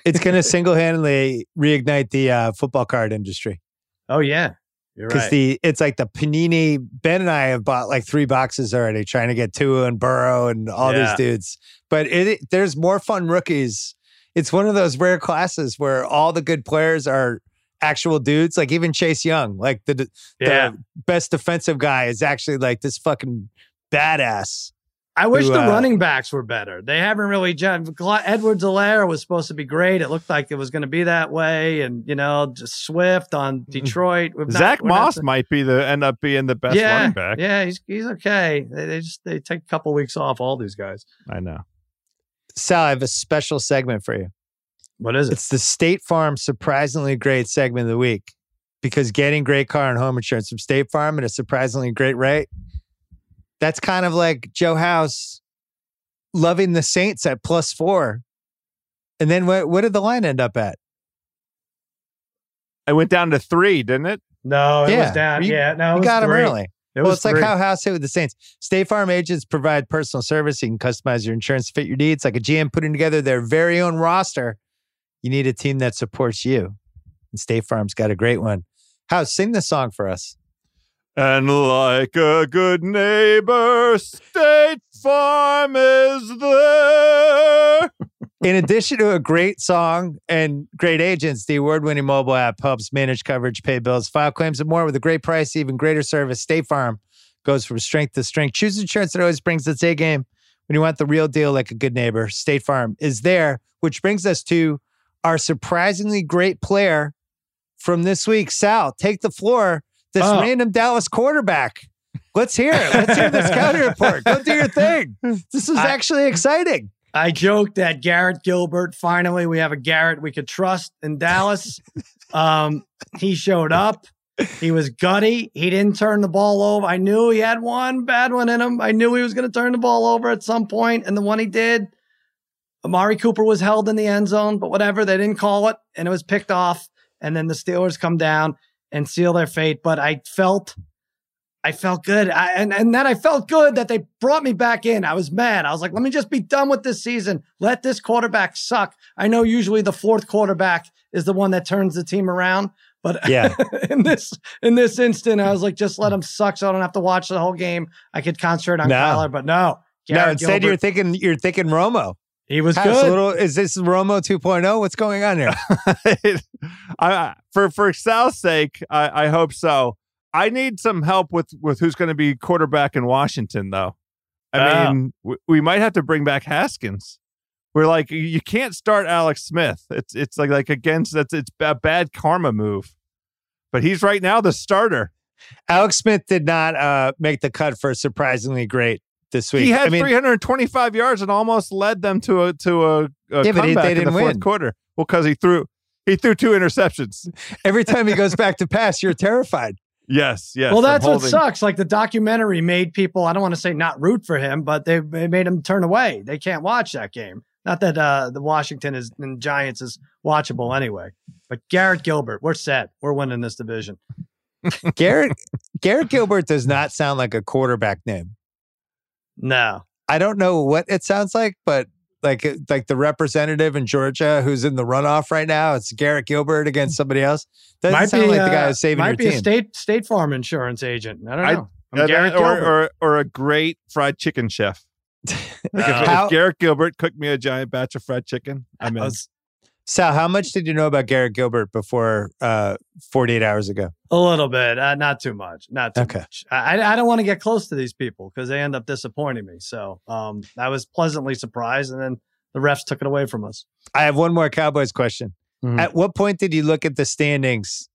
it's going to single handedly reignite the uh, football card industry Oh yeah, you're because right. the it's like the panini. Ben and I have bought like three boxes already, trying to get Tua and Burrow and all Yeah. these dudes. But it, it- there's more fun rookies. It's one of those rare classes where all the good players are actual dudes. Like even Chase Young, like the yeah, the best defensive guy, is actually like this fucking badass. I wish who, the uh, running backs were better. They haven't really. Edwards-Helaire was supposed to be great. It looked like it was going to be that way. And, you know, just Swift on Detroit. Not- Zack we're not Moss the- might be the end up being the best yeah, running back. Yeah, he's, he's okay. They, they just they take a couple weeks off, all these guys. I know. Sal, I have a special segment for you. What is it? It's the State Farm surprisingly great segment of the week because getting great car and home insurance from State Farm at a surprisingly great rate. That's kind of like Joe House loving the Saints at plus four. And then what, what did the line end up at? It went down to three, didn't it? no, it Yeah, was down. you- yeah, no, it You was got him three. early. It well, was it's like three. how House hit with the Saints. State Farm agents provide personal service. You can customize your insurance to fit your needs. Like a GM putting together their very own roster, you need a team that supports you. And State Farm's got a great one. House, sing the song for us. And like a good neighbor, State Farm is there. In addition to a great song and great agents, the award winning mobile app helps manage coverage, pay bills, file claims, and more with a great price, even greater service. State Farm goes from strength to strength. Choose insurance that always brings its A game. When you want the real deal like a good neighbor, State Farm is there, which brings us to our surprisingly great player from this week. Sal, take the floor. This Oh. random Dallas quarterback. Let's hear it. Let's hear this county report. Go do your thing. This is I- actually exciting. I joked that Garrett Gilbert, finally, we have a Garrett we could trust in Dallas. um, he showed up. He was gutty. He didn't turn the ball over. I knew he had one bad one in him. I knew he was going to turn the ball over at some point, and the one he did, Amari Cooper was held in the end zone, but whatever, they didn't call it, and it was picked off. And then the Steelers come down and seal their fate. But I felt I felt good. I, and, and then I felt good that they brought me back in. I was mad. I was like, let me just be done with this season. Let this quarterback suck. I know usually the fourth quarterback is the one that turns the team around. But Yeah. in this in this instant, I was like, just let him suck so I don't have to watch the whole game. I could concentrate on No. Kyler, but no. no, Garrett instead you're thinking you're thinking Romo. He was House, a good. little, is this Romo 2.0? What's going on here? I, for for Sal's sake, I, I hope so. I need some help with with who's going to be quarterback in Washington, though. I Oh. mean, we, we might have to bring back Haskins. We're like, you- you can't start Alex Smith. It's it's like like against that's it's a bad karma move. But he's right now the starter. Alex Smith did not uh, make the cut for a surprisingly great this week. He had I mean, 325 yards and almost led them to a to a, a Yeah, but he- comeback they in the fourth win. quarter. Well, because he threw he threw two interceptions. every time he goes back to pass, you're terrified. Yes, yes. well, that's what sucks. Like the documentary made people, I don't want to say not root for him, but they, they made him turn away. They can't watch that game. Not that uh, the Washington is and Giants is watchable anyway. But Garrett Gilbert, we're set. We're winning this division. Garrett Garrett Gilbert does not sound like a quarterback name. No. I don't know what it sounds like, but like like the representative in Georgia who's in the runoff right now, it's Garrett Gilbert against somebody else. Doesn't sound like the guy uh, who's saving might your be a team. state State Farm insurance agent. I don't I- know. I'm Uh, Garrett or, Gilbert. or or a great fried chicken chef. Like if, Uh, if How- Garrett Gilbert cooked me a giant batch of fried chicken, I'm in. I was Sal, how much did you know about Garrett Gilbert before uh, 48 hours ago? a little bit, uh, not too much, not too Okay. much. I, I don't want to get close to these people because they end up disappointing me. So um, I was pleasantly surprised, and then the refs took it away from us. I have one more Cowboys question. Mhm. At what point did you look at the standings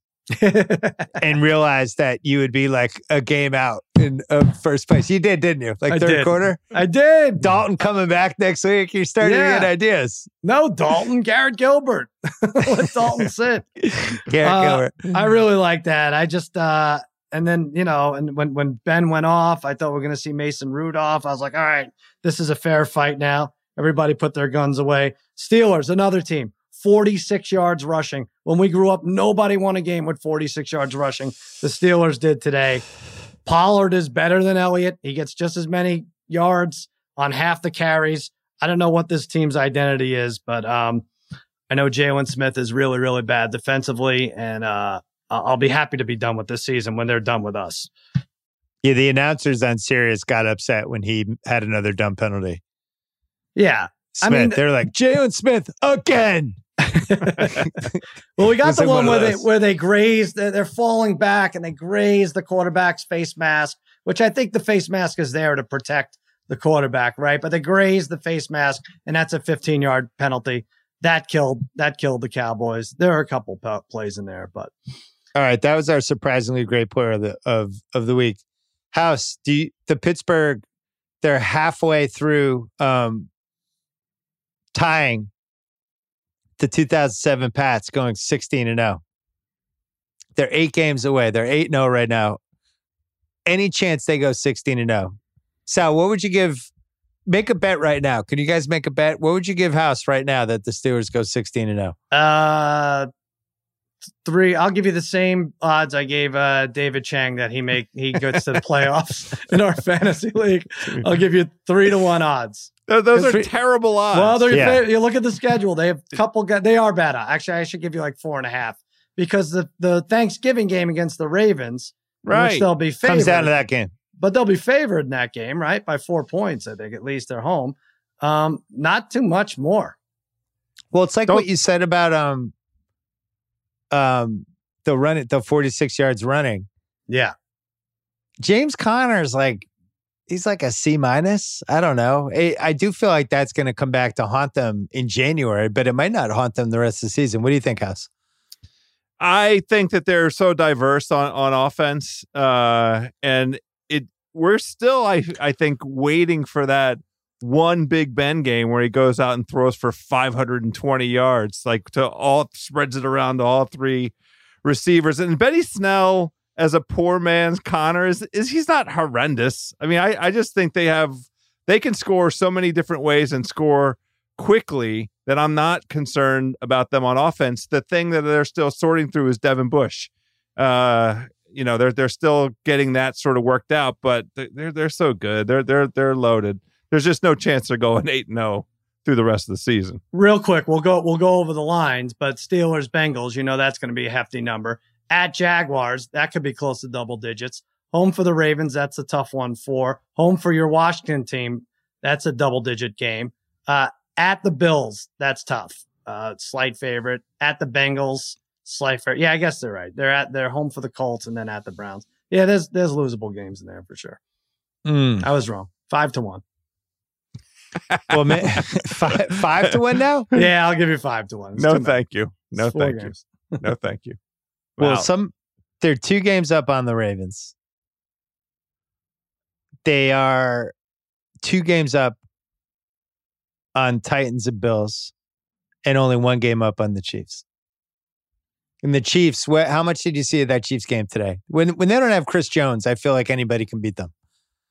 and realize that you would be like a game out in uh, first place? You did, didn't you? Like I third did. quarter? I did. Dalton coming back next week. You're starting Yeah. to get ideas. No, Dalton, Garrett Gilbert. Let Dalton sit. Garrett Uh, Gilbert. I really like that. I just uh and then you know, and when when Ben went off, I thought we are gonna see Mason Rudolph. I was like, all right, this is a fair fight now. Everybody put their guns away. Steelers, another team, 46 yards rushing. When we grew up, nobody won a game with 46 yards rushing. The Steelers did today. Pollard is better than Elliott. He gets just as many yards on half the carries. I don't know what this team's identity is, but um, I know Jaylon Smith is really, really bad defensively, and uh, I'll be happy to be done with this season when they're done with us. Yeah, the announcers on Sirius got upset when he had another dumb penalty. Yeah. I mean- they're like Jaylon Smith again. Well, we got the one one where they where they graze. They're, they're falling back and they graze the quarterback's face mask, which I think the face mask is there to protect the quarterback, right? But they grazed the face mask, and that's a 15 yard penalty. That killed that killed the Cowboys. There are a couple p- plays in there, but all right, that was our surprisingly great player of the of of the week. House, do you, the Pittsburgh? They're halfway through um, tying the 2007 Pats, going 16 and 0. They're eight games away. They're eight 0 right now. Any chance they go 16 and 0? Sal, what would you give? Make a bet right now. Can you guys make a bet? What would you give House right now that the Steelers go 16 and 0? Uh, three. I'll give you the same odds I gave uh, David Chang that he make he gets to the playoffs in our fantasy league. I'll give you three to one odds. Those are terrible odds. Well, they're, yeah. they, you look at the schedule. They have a couple. They are bad. Actually, I should give you like four and a half because the the Thanksgiving game against the Ravens, right? Which they'll be favored. Comes down to that game, but they'll be favored in that game, right? By four points, I think. At least they're home. Um, not too much more. Well, it's like Don't, what you said about um um the run it the 46 yards running. Yeah. James Conner's like he's like a C minus. I don't know. I, I do feel like that's going to come back to haunt them in January, but it might not haunt them the rest of the season. What do you think, House? I think that they're so diverse on on offense, uh, and it we're still I I think waiting for that one Big Ben game where he goes out and throws for 520 yards, like to all spreads it around to all three receivers. And Benny Snell as a poor man's Conner is, is he's not horrendous. I mean, I, I just think they have they can score so many different ways and score quickly that I'm not concerned about them on offense. The thing that they're still sorting through is Devin Bush. Uh, you know, they're they're still getting that sort of worked out, but they're they're so good. They're they're they're loaded there's just no chance they're going eight and zero through the rest of the season. Real quick, we'll go we'll go over the lines, but Steelers Bengals, you know that's going to be a hefty number. At Jaguars, that could be close to double digits. Home for the Ravens, that's a tough one. For home for your Washington team, that's a double digit game. Uh, at the Bills, that's tough. Uh, slight favorite. At the Bengals, slight favorite. Yeah, I guess they're right. They're at they're home for the Colts and then at the Browns. Yeah, there's there's losable games in there for sure. Mm. I was wrong. Five to one well, man, five, five to one now. Yeah, I'll give you five to one. It's no, thank you. No, thank games. you. No, thank you. Wow. Well, some they're two games up on the Ravens. They are two games up on Titans and Bills, and only one game up on the Chiefs. And the Chiefs, what, how much did you see of that Chiefs game today? When when they don't have Chris Jones, I feel like anybody can beat them.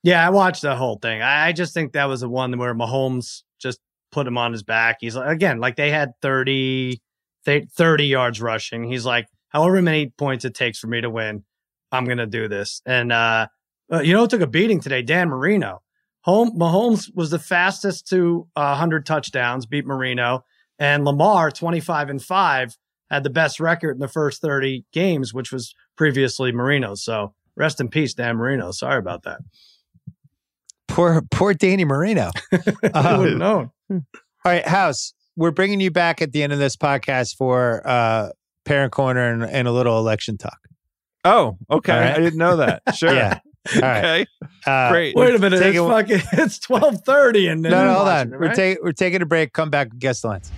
Yeah, I watched the whole thing. I, I just think that was the one where Mahomes just put him on his back. He's like, again, like they had 30, 30 yards rushing. He's like, however many points it takes for me to win, I'm going to do this. And, uh, uh, you know, it took a beating today. Dan Marino. Home, Mahomes was the fastest to uh, 100 touchdowns, beat Marino. And Lamar, 25 and 5, had the best record in the first 30 games, which was previously Marino. So rest in peace, Dan Marino. Sorry about that. Poor, poor Danny Marino. I would have known. All right, House, we're bringing you back at the end of this podcast for uh, Parent Corner and, and a little election talk. Oh, okay. Right? I didn't know that. Sure. yeah. All right. Uh, Great. Wait a minute. It's, fucking, it's twelve thirty, and no, no, hold on. It, right? We're taking we're taking a break. Come back. Guest lines.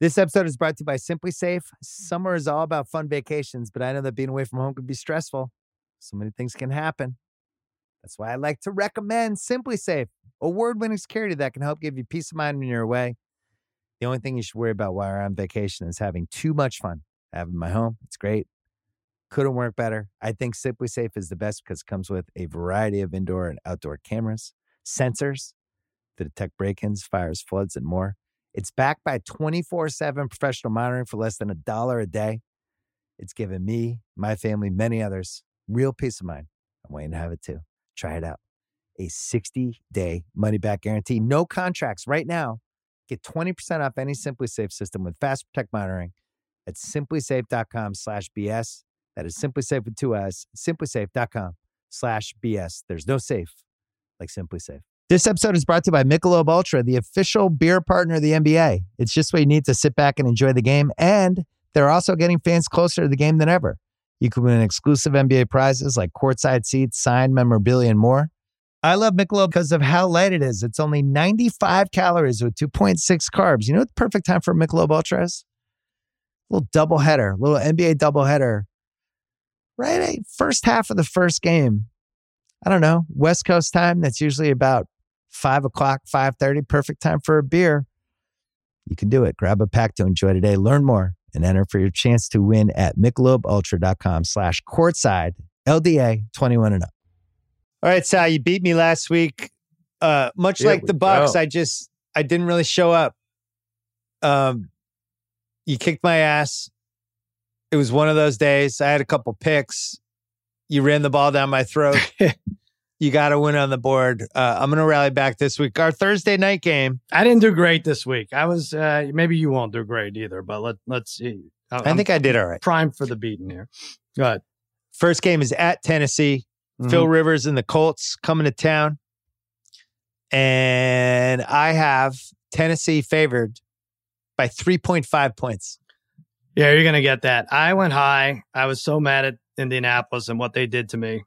This episode is brought to you by SimpliSafe. Summer is all about fun vacations, but I know that being away from home can be stressful. So many things can happen. That's why I like to recommend SimpliSafe, award winning security that can help give you peace of mind when you're away. The only thing you should worry about while you're on vacation is having too much fun. Having my home, it's great. Couldn't work better. I think SimpliSafe is the best because it comes with a variety of indoor and outdoor cameras, sensors to detect break ins, fires, floods, and more. It's backed by 24 7 professional monitoring for less than a dollar a day. It's given me, my family, many others real peace of mind. I'm waiting to have it too. Try it out. A 60 day money back guarantee, no contracts right now. Get 20% off any SimpliSafe system with Fast Protect monitoring at simplisafe.com slash BS. That is SimpliSafe with two S, simplisafe.com slash BS. There's no safe like SimpliSafe. This episode is brought to you by Michelob Ultra, the official beer partner of the NBA. It's just what you need to sit back and enjoy the game. And they're also getting fans closer to the game than ever. You can win exclusive NBA prizes like courtside seats, signed memorabilia, and more. I love Michelob because of how light it is. It's only 95 calories with 2.6 carbs. You know what the perfect time for Michelob Ultra is? little double header, little NBA double header. Right, first half of the first game. I don't know West Coast time. That's usually about five o'clock, five thirty. Perfect time for a beer. You can do it. Grab a pack to enjoy today. Learn more and enter for your chance to win at michelobultra.com slash courtside LDA 21 and up. All right, Sal, you beat me last week. Uh, much Here like the Bucks, go. I just I didn't really show up. Um, you kicked my ass. It was one of those days. I had a couple picks. You ran the ball down my throat. you got to win on the board. Uh, I'm going to rally back this week. Our Thursday night game. I didn't do great this week. I was uh, maybe you won't do great either, but let let's see. I I'm think I did all right. Prime for the beating here. Go ahead. First game is at Tennessee. Phil mm-hmm. Rivers and the Colts coming to town. And I have Tennessee favored by 3.5 points. Yeah, you're gonna get that. I went high. I was so mad at Indianapolis and what they did to me,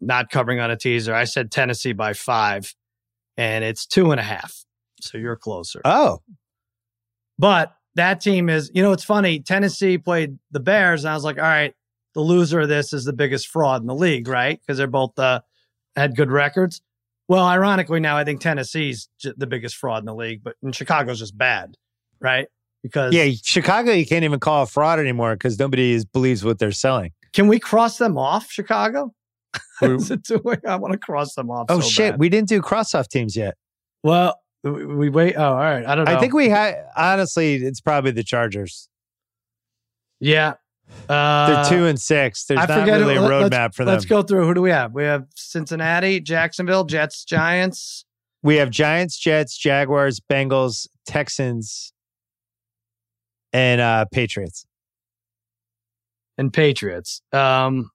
not covering on a teaser. I said Tennessee by five, and it's two and a half. So you're closer. Oh, But that team is, you know, it's funny. Tennessee played the Bears, and I was like, all right, the loser of this is the biggest fraud in the league, right? Because they're both uh, had good records. Well, ironically, now I think Tennessee's j- the biggest fraud in the league, but and Chicago's just bad, right? Because yeah. Chicago, you can't even call a fraud anymore because nobody is, believes what they're selling. can we cross them off, Chicago? We're- Is it too late? I want to cross them off. oh, so shit. bad. We didn't do cross off teams yet. well, we, we wait. Oh, all right. I don't know. I think we had, honestly, it's probably the Chargers. yeah. They're Uh, two and six. There's I not forget really a who- let- roadmap for them. Let's go through. Who do we have? We have Cincinnati, Jacksonville, Jets, Giants. We have Giants, Jets, Jaguars, Bengals, Texans, and uh, Patriots, and Patriots. Um,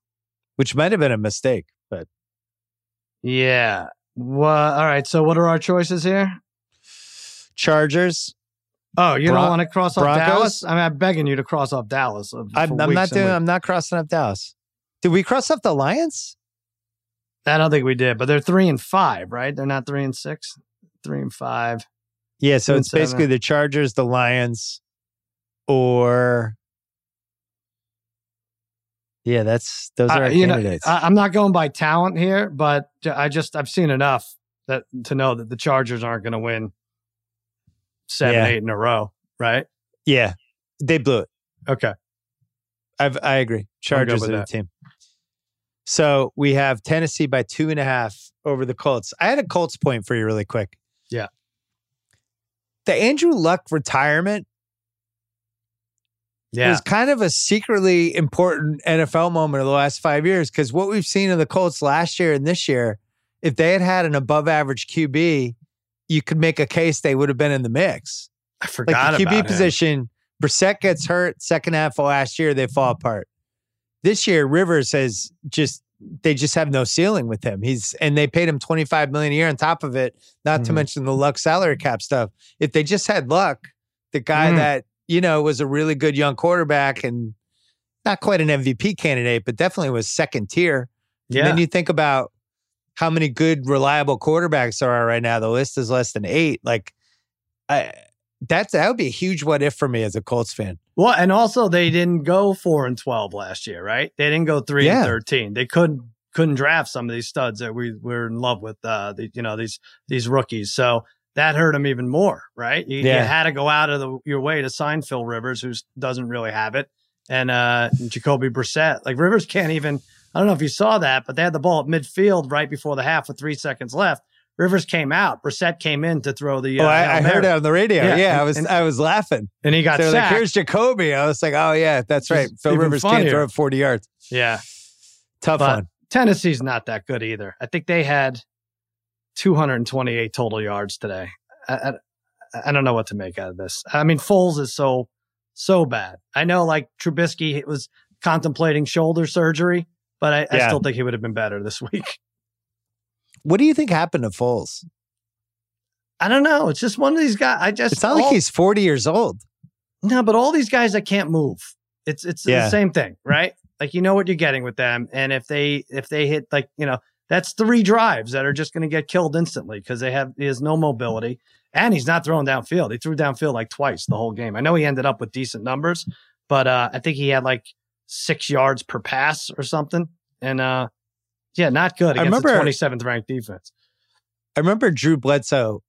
which might have been a mistake, but yeah. Well, all right. So, what are our choices here? Chargers. Oh, you Bron- don't want to cross off Broncos? Dallas? I mean, I'm begging you to cross off Dallas. I'm, I'm not doing. weeks. I'm not crossing up Dallas. Did we cross off the Lions? I don't think we did, but they're three and five, right? They're not three and six. Three and five. Yeah. So it's basically seven. the Chargers, the Lions, or yeah, that's those are I- you know, candidates. I, I'm not going by talent here, but I just I've seen enough that to know that the Chargers aren't going to win seven, Yeah. eight in a row, right? yeah, they blew it. Okay. I've, I agree. Chargers are the team. So we have Tennessee by two and a half over the Colts. I had a Colts point for you really quick. Yeah. The Andrew Luck retirement Yeah. was kind of a secretly important NFL moment of the last five years because what we've seen of the Colts last year and this year, if they had had an above average QB, you could make a case they would have been in the mix. I Like forgot the QB position, Brissett gets hurt second half of last year, they fall apart. This year, Rivers has just they just have no ceiling with him. He's and they paid him 25 million a year on top of it, not to Mhm. mention the luck salary cap stuff. If they just had luck, the guy Mm. that, you know, was a really good young quarterback and not quite an MVP candidate, but definitely was second tier. Yeah. And then you think about how many good, reliable quarterbacks there are right now. The list is less than eight. Like, I that's that would be a huge what if for me as a Colts fan. Well, and also they didn't go four and twelve last year, right? They didn't go three Yeah. and thirteen. They couldn't couldn't draft some of these studs that we we're in love with. Uh, the, you know these these rookies. So that hurt them even more, right? You, you had to go out of the, your way to sign Phil Rivers, who doesn't really have it, and uh, Jacoby Brissett. Like Rivers can't even. I don't know if you saw that, but they had the ball at midfield right before the half with three seconds left. Rivers came out. Brissett came in to throw the. Uh, oh, I, I heard it on the radio. Yeah, Yeah, I was and- I was laughing. and he got like, sacked. "Here's Jacoby." I was like, "Oh yeah, that's right." Phil Rivers can't throw it 40 yards. yeah. Tough But- one. Tennessee's not that good either. I think they had 228 total yards today. I, I, I don't know what to make out of this. I mean, Foles is so so bad. I know, like Trubisky was contemplating shoulder surgery, but I, I still think he would have been better this week. What do you think happened to Foles? I don't know. It's just one of these guys. I just It's not like he's 40 years old. no, but all these guys that can't move. It's it's Yeah. the same thing, right? Like you know what you're getting with them, and if they if they hit like you know that's three drives that are just going to get killed instantly because they have he has no mobility and he's not throwing downfield. He threw downfield like twice the whole game. I know he ended up with decent numbers, but uh, I think he had like six yards per pass or something. And uh, yeah, not good against remember- the 27th ranked defense. I remember Drew Bledsoe.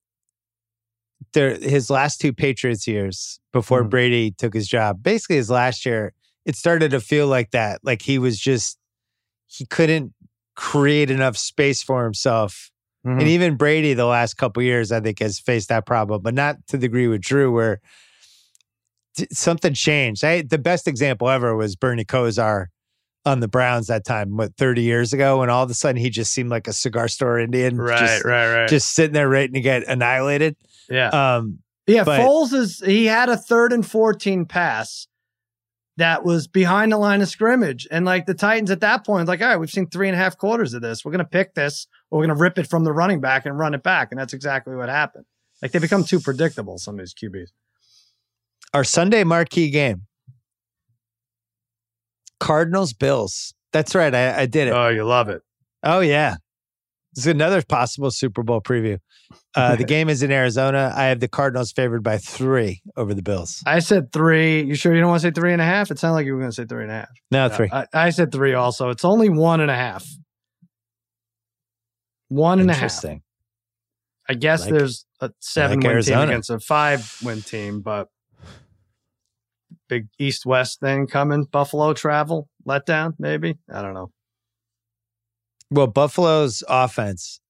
There, his last two Patriots years before Mhm. Brady took his job, basically his last year, it started to feel like that. Like he was just he couldn't create enough space for himself. Mhm. And even Brady, the last couple years, I think has faced that problem, but not to the degree with Drew, where something changed. I, the best example ever was Bernie Kosar on the Browns that time, what thirty years ago, when all of a sudden he just seemed like a cigar store Indian, Right, just, right, right. just sitting there waiting to get annihilated. yeah. Um, Yeah, But- Foles is he had a third and 14 pass that was behind the line of scrimmage. And like the Titans at that point, like, all right, we've seen three and a half quarters of this. We're gonna pick this, or we're gonna rip it from the running back and run it back. And that's exactly what happened. Like they become too predictable, some of these QBs. Our Sunday marquee game, Cardinals Bills. That's right, I, I did it. Oh, you love it. Oh yeah, this is another possible Super Bowl preview. Uh, the game is in Arizona. I have the Cardinals favored by three over the Bills. I said three. You sure you don't want to say three and a half? It sounded like you were gonna say three and a half. No, Yeah, three. I, I said three also. It's only one and a half. One and a half. Interesting. I guess Like- there's a seven win team Arizona. against a five win team, but big east west thing coming. Buffalo travel letdown, maybe. I don't know. Well, Buffalo's offense,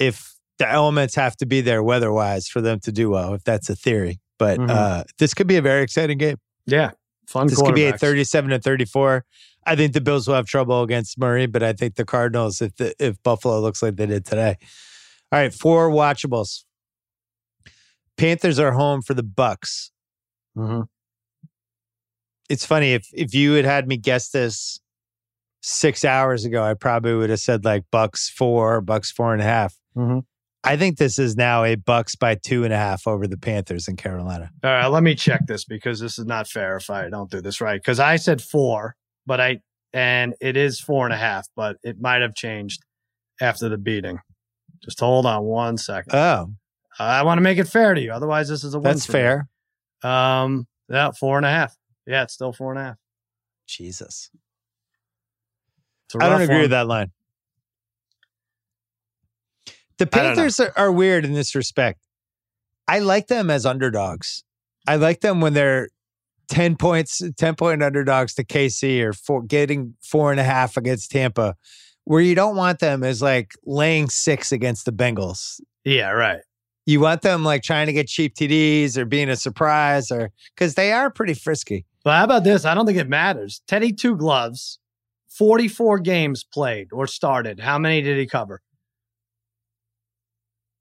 if the elements have to be there weather wise for them to do well, if that's a theory. But Mhm. uh, this could be a very exciting game. Yeah, fun. This could be a 37 to 34. I think the Bills will have trouble against Murray, but I think the Cardinals, if the, if Buffalo looks like they did today. All right, four watchables. Panthers are home for the Bucks. Mhm. It's funny if if you had had me guess this six hours ago, I probably would have said like Bucks four, Bucks four and a half. Mhm. I think this is now a Bucks by two and a half over the Panthers in Carolina. All right, let me check this because this is not fair if I don't do this right. Because I said four, but I and it is four and a half, but it might have changed after the beating. Just hold on one second. Oh, I want to make it fair to you. Otherwise, this is a win. that's for me. fair. Um, yeah, four and a half. Yeah, it's still four and a half. Jesus. I don't agree one. with that line. The I don't know. Panthers are, are weird in this respect. I like them as underdogs. I like them when they're 10 points, 10 point underdogs to KC or four, getting four and a half against Tampa. Where you don't want them is like laying six against the Bengals. Yeah, right. You want them like trying to get cheap TDs or being a surprise or because they are pretty frisky. But how about this? I don't think it matters. Teddy Two Gloves, 44 games played or started. How many did he cover?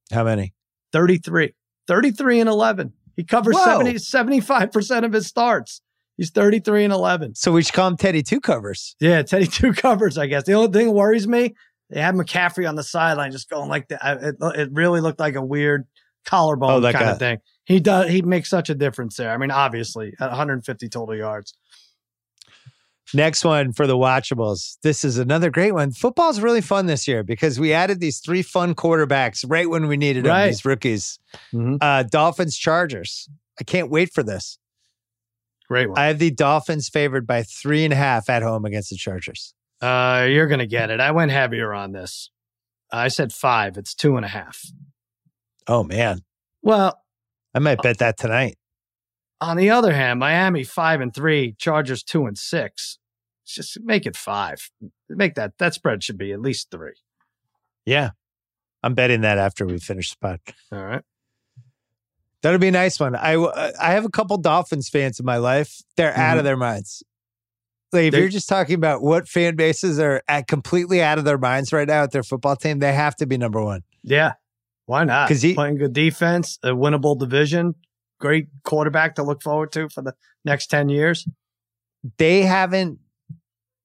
How many? 33. 33 and 11. He covers Whoa. 70, 75% of his starts. He's 33 and 11. So we should call them Teddy Two covers. Yeah, Teddy Two covers, I guess. The only thing that worries me, they had McCaffrey on the sideline just going like that. It, it really looked like a weird collarbone Oh, kind a- of thing. He does. He makes such a difference there. I mean, obviously, at 150 total yards. Next one for the watchables. This is another great one. Football's really fun this year because we added these three fun quarterbacks right when we needed them, Right. these rookies. Mhm. Uh, Dolphins, Chargers. I can't wait for this. Great one. I have the Dolphins favored by three and a half at home against the Chargers. Uh, you're gonna get it. I went heavier on this. I said five. It's two and a half. Oh, man. Well, I might bet that tonight. on the other hand, Miami five and three, Chargers two and six. Just make it five. Make that that spread should be at least three. Yeah. I'm betting that after we finish the pod. All right. That'll be a nice one. I I have a couple Dolphins fans in my life. They're out Mhm. of their minds. Like if They- you're just talking about what fan bases are at completely out of their minds right now at their football team, they have to be number one. Yeah. Why not? Because he- playing good defense, a winnable division, great quarterback to look forward to for the next ten years. They haven't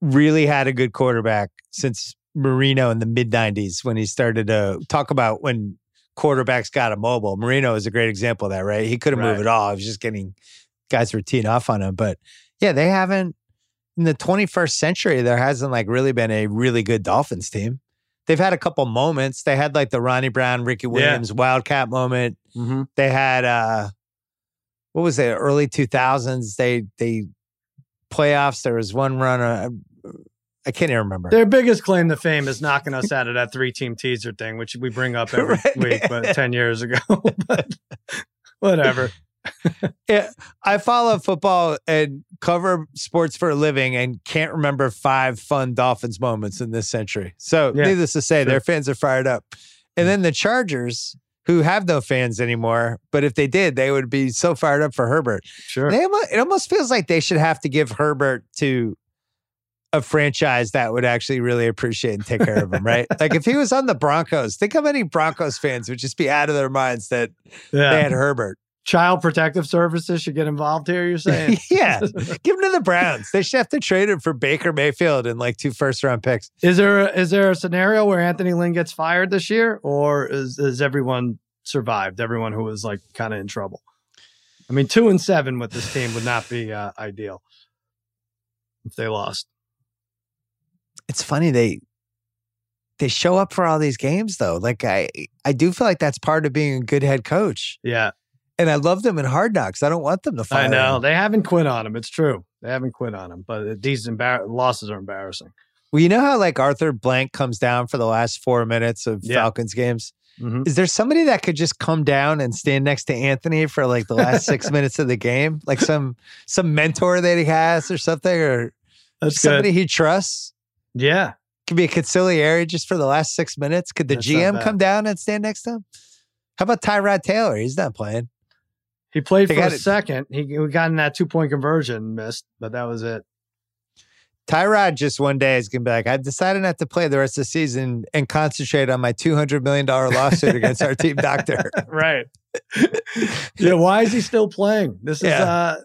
really had a good quarterback since Marino in the mid '90s when he started to talk about when quarterbacks got immobile. Marino is a great example of that, right? He couldn't move at all. He was just getting guys were teeing off on him. But yeah, they haven't in the 21st century, there hasn't like really been a really good Dolphins team. They've had a couple moments. They had like the Ronnie Brown, Ricky Williams Wildcat moment. Mm-hmm. They had uh what was it, early 2000s? They they playoffs. There was one run. Uh, I can't even remember. Their biggest claim to fame is knocking us out of that three team teaser thing, which we bring up every Right. week, but 10 years ago. but whatever. Yeah, I follow football and cover sports for a living and can't remember five fun Dolphins moments in this century. So, Yeah, needless to say, sure. their fans are fired up. And hmm. then the Chargers, who have no fans anymore, but if they did, they would be so fired up for Herbert. Sure. They it almost feels like they should have to give Herbert to a franchise that would actually really appreciate and take care of him, right? like if he was on the Broncos, think how many Broncos fans would just be out of their minds that Yeah. they had Herbert. Child Protective Services should get involved here, you're saying? yeah. Give him to the Browns. They should have to trade him for Baker Mayfield and like two first round picks. Is there is there a scenario where Anthony Lynn gets fired this year, or is is everyone survived? Everyone who was like kind of in trouble. I mean, two and seven with this team would not be uh, ideal if they lost. It's funny they they show up for all these games though. Like I I do feel like that's part of being a good head coach. Yeah, And I love them in hard knocks. I don't want them to fire. I know him. they haven't quit on him. It's true they haven't quit on him, but these embar- losses are embarrassing. Well, you know how like Arthur Blank comes down for the last four minutes of Yeah. Falcons games? Mhm. Is there somebody that could just come down and stand next to Anthony for like the last six minutes of the game? Like some some mentor that he has or something, or That's somebody good. he trusts? Yeah, Could be a consigliere just for the last six minutes. Could the That's GM come down and stand next to him? How about Tyrod Taylor? He's not playing. He played They for a it. second. He, he got in that two point conversion, missed, but that was it. Tyrod just one day is gonna be like, I've decided not to play the rest of the season and concentrate on my two hundred million dollar lawsuit against our team doctor. right. yeah, why is he still playing? This is Yeah. uh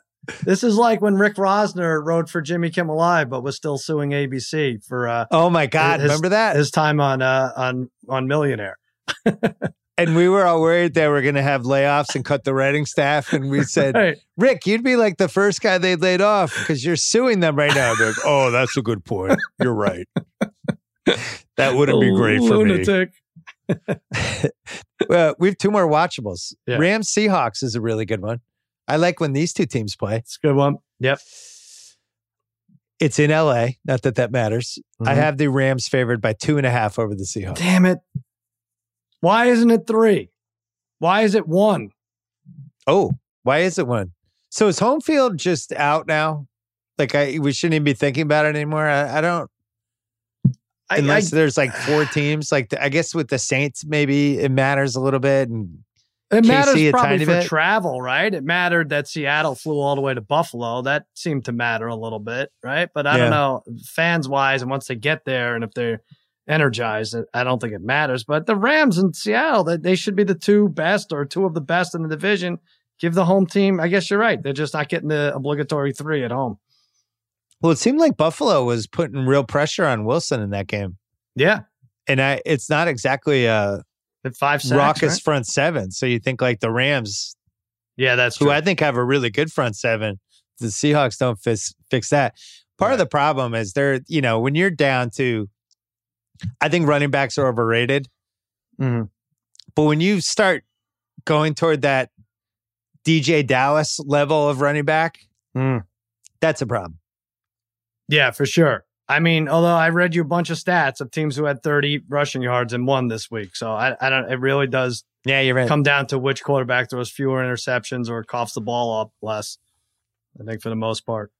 this is like when Rick Rosner wrote for Jimmy Kimmel Live, but was still suing ABC for uh Oh my God, His- remember that? his time on uh on on Millionaire. And we were all worried they were going to have layoffs and cut the writing staff. And we said, Right. Rick, you'd be like the first guy they laid off because you're suing them right now. They're like, oh, that's a good point. You're right. That wouldn't be great for me. Lunatic. Well, we have two more watchables. Yeah. Rams Seahawks is a really good one. I like when these two teams play. It's a good one. Yep. It's in LA. Not that that matters. I Mhm. have the Rams favored by two and a half over the Seahawks. Damn it. Why isn't it three? Why is it one? Oh, why is it one? So is home field just out now? Like I, we shouldn't even be thinking about it anymore. I, I don't. I, unless I- there's like four teams. Like the, I guess with the Saints, maybe it matters a little bit. And It KC matters a probably tiny for bit. travel, right? It mattered that Seattle flew all the way to Buffalo. That seemed to matter a little bit, right? But I Yeah. don't know, fans wise, and once they get there and if they're energized, I don't think it matters. But the Rams in Seattle, they, they should be the two best or two of the best in the division. Give the home team, I guess you're right. They're just not getting the obligatory three at home. well, it seemed like Buffalo was putting real pressure on Wilson in that game, Yeah. and I, it's not exactly a five sacks. raucous right? front seven. So you think like the Rams, Yeah, that's who true. I think have a really good front seven, the Seahawks don't fix fix that. Part of the problem is they're you know when you're down to, I think running backs are overrated. Mhm. But when you start going toward that DeeJay Dallas level of running back, Mm. that's a problem. Yeah, for sure. I mean, although I read you a bunch of stats of teams who had 30 rushing yards and won this week. So I, I don't, it really does Yeah, you're right. come down to which quarterback throws fewer interceptions or coughs the ball up less. I think for the most part.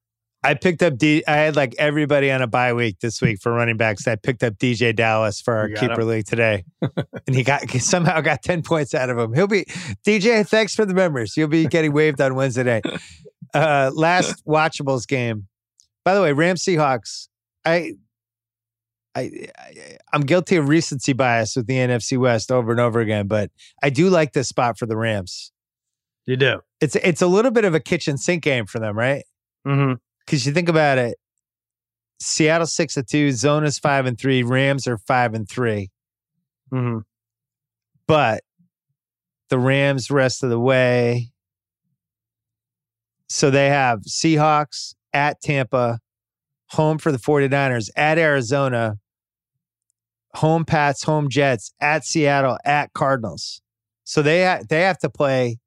I picked up D. I had like everybody on a bye week this week for running backs. I picked up DeeJay Dallas for our keeper him. league today, and he got he somehow got ten points out of him. He'll be DJ. Thanks for the members. You'll be getting waived on Wednesday night. Uh, last watchables game. By the way, Rams Seahawks. I. I, I I'm guilty of recency bias with the NFC West over and over again, but I do like this spot for the Rams. You do. It's it's a little bit of a kitchen sink game for them, right? Mm-hmm. Because you think about it, Seattle six and two, Zona's five and three, Rams are five and three, Mm-hmm. but the Rams rest of the way. So they have Seahawks at Tampa, home for the 49ers, at Arizona, home Pats, home Jets, at Seattle, at Cardinals. So they ha- they have to play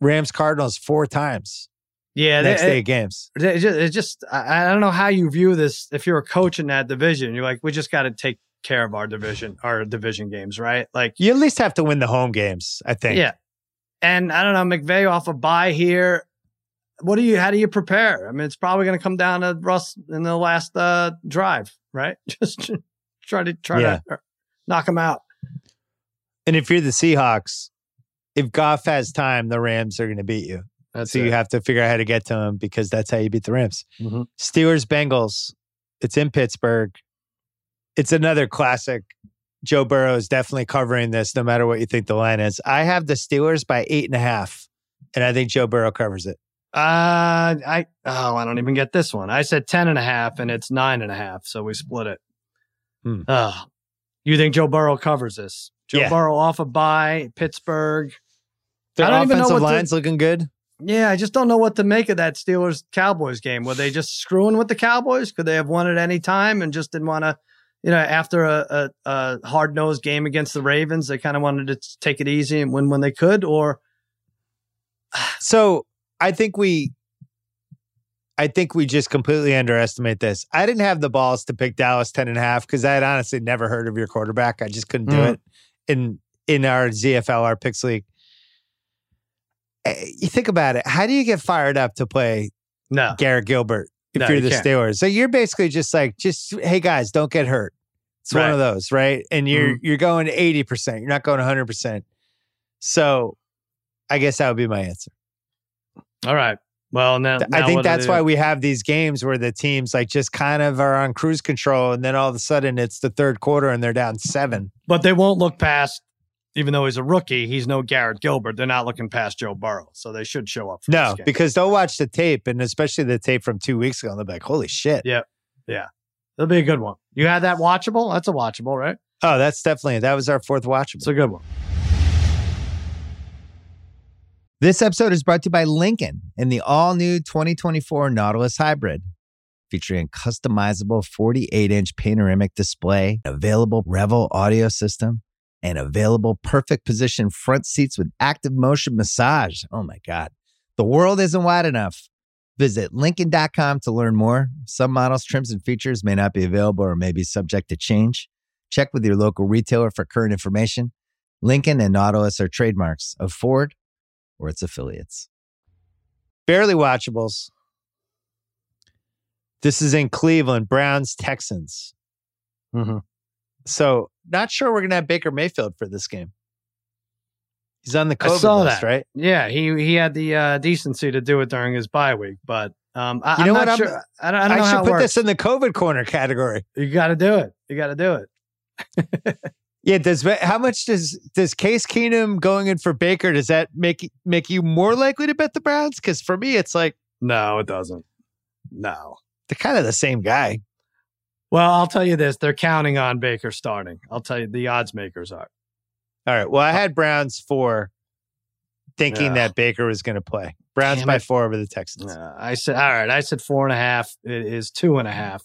Rams Cardinals four times Yeah, next they- day of games. It just, it just I, I don't know how you view this. If you're a coach in that division, you're like, we just got to take care of our division, our division games, right? Like, You at least have to win the home games, I think. yeah. And I don't know, McVay off a bye here. What do you? How do you prepare? I mean, it's probably going to come down to Russ in the last uh, drive, right? Just try to try Yeah. to knock him out. And if you're the Seahawks, if Goff has time, the Rams are going to beat you. That's so you have to figure out how to get to them because that's how you beat the Rams. Mhm. Steelers Bengals. It's in Pittsburgh. It's another classic. Joe Burrow is definitely covering this, no matter what you think the line is. I have the Steelers by eight and a half, and I think Joe Burrow covers it. Uh, I oh, I don't even get this one. I said ten and a half, and it's nine and a half, so we split it. Hmm. Oh, you think Joe Burrow covers this? Joe Yeah. Burrow off a bye, Pittsburgh. Their I don't even know offensive what line's looking good. Yeah, I just don't know what to make of that Steelers Cowboys game. Were they just screwing with the Cowboys? Could they have won at any time and just didn't want to, you know, after a, a, a hard nosed game against the Ravens, they kind of wanted to take it easy and win when they could? Or So I think we, I think we just completely underestimate this. I didn't have the balls to pick Dallas 10 and a half because I had honestly never heard of your quarterback. I just couldn't do Mhm. it in in our ZFL, our picks league. Eh, You think about it. How do you get fired up to play no, Garrett Gilbert if No, you're you the can't. Steelers? So you're basically just like, just hey guys, don't get hurt. It's one of those, right? And you're Mm-hmm. you're going 80%. You're not going 100%. So I guess that would be my answer. all right. Well, now, now I think that's why we have these games where the teams like just kind of are on cruise control, and then all of a sudden it's the third quarter and they're down seven. But they won't look past, even though he's a rookie, he's no Garrett Gilbert. They're not looking past Joe Burrow, so they should show up. For No, this game. because they'll watch the tape, and especially the tape from two weeks ago, and they'll be like, "Holy shit!" Yeah, yeah. it'll be a good one. You had that watchable? That's a watchable, right? Oh, that's definitely that was our fourth watchable. It's a good one. This episode is brought to you by Lincoln and the all new 2024 Nautilus Hybrid, featuring customizable 48 inch panoramic display, available Revel audio system, and available perfect position front seats with active motion massage. Oh my God. The world isn't wide enough. Visit Lincoln.com to learn more. Some models, trims, and features may not be available or may be subject to change. Check with your local retailer for current information. Lincoln and Nautilus are trademarks of Ford or its affiliates. Barely watchables. This is in Cleveland, Browns, Texans. Mm-hmm. So, not sure we're going to have Baker Mayfield for this game. He's on the I COVID saw list, that. right? Yeah, he he had the uh, decency to do it during his bye week, but um, I, You know I'm what? not I'm- sure. I don't, I don't know I how should it put this in the COVID corner category. you got to do it. You got to do it. Yeah, does how much does does Case Keenum going in for Baker does that make make you more likely to bet the Browns? Because for me, it's like No, it doesn't. No. they're kind of the same guy. Well, I'll tell you this: they're counting on Baker starting. I'll tell you, the odds makers are. All right. Well, I had Browns four, thinking that Baker was going to play. Browns Damn by it. four over the Texans. Uh, I said, all right. I said four and a half. It is two and a half.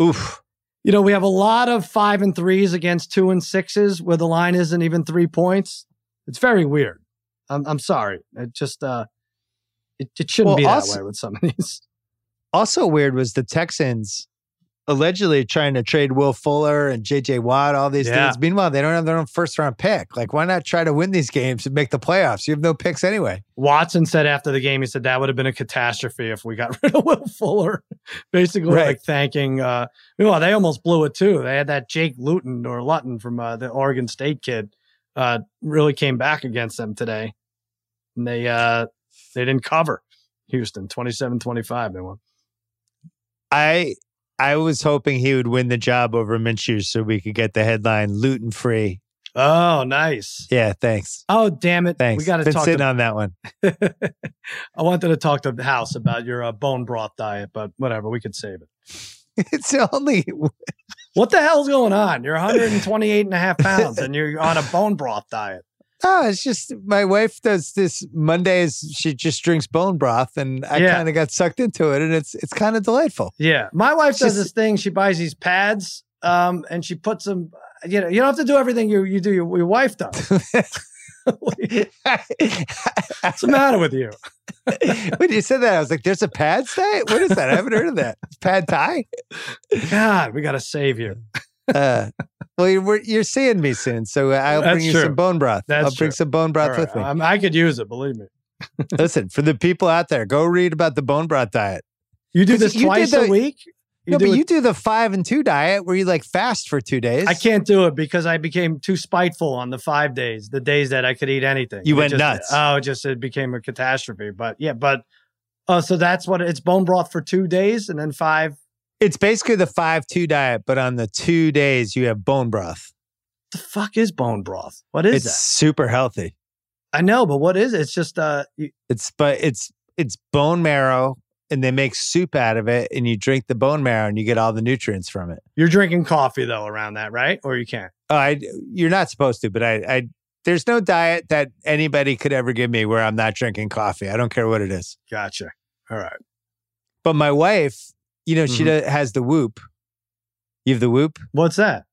Oof. You know, we have a lot of five and threes against two and sixes where the line isn't even three points. It's very weird. I'm, I'm sorry. It just, uh, it, it shouldn't Well, be that also- way with some of these. Also weird was the Texans allegedly trying to trade Will Fuller and JJ Watt, all these Yeah. dudes. Meanwhile, they don't have their own first round pick. Like, why not try to win these games and make the playoffs? You have no picks anyway. Watson said after the game, he said that would have been a catastrophe if we got rid of Will Fuller. Basically, Right. like thanking. Uh, well, they almost blew it too. They had that Jake Luton or Lutton from uh, the Oregon State kid. Uh, really came back against them today, and they uh, they didn't cover. Houston 27-25 They won. I I was hoping he would win the job over Minshew so we could get the headline Luton free. Oh, nice. Yeah, thanks. Oh, damn it. Thanks. We got to talk sitting to on that one. I wanted to talk to the house about your uh, bone broth diet, but whatever, we could save it. It's only What the hell's going on? You're 128 and a half pounds and you're on a bone broth diet. Oh, it's just my wife does this Mondays. She just drinks bone broth, and I Yeah. kind of got sucked into it, and it's it's kind of delightful. Yeah, my wife It's does just- this thing. She buys these pads, um, and she puts them. You know, you don't have to do everything you you do. Your, your wife does. What's the matter with you? when you said that, I was like, "There's a pad diet. What is that? I haven't heard of that. Pad Thai." God, we got to save you. Uh, well, you're, you're seeing me soon, so I'll That's bring you true. some bone broth. That's I'll bring true. some bone broth right, with me. um, I could use it. Believe me. Listen, for the people out there, go read about the bone broth diet. You do this you twice the- a week. You no, but it- you do the five and two diet where you like fast for two days. I can't do it because I became too spiteful on the five days, the days that I could eat anything. You It went just- nuts. Oh, it just it became a catastrophe. But yeah, but oh, so that's what it's bone broth for two days and then five. It's basically the five two diet, but on the two days you have bone broth. The fuck is bone broth? What is it? it's that? super healthy. I know, but what is it? It's just uh, you, It's but it's it's bone marrow, and they make soup out of it, and you drink the bone marrow, and you get all the nutrients from it. you're drinking coffee though around that, right? Or you can't. Oh, I you're not supposed to, but I I there's no diet that anybody could ever give me where I'm not drinking coffee. I don't care what it is. Gotcha. All right. But my wife, you know, she Mhm. does, has the whoop. You have the whoop. What's that?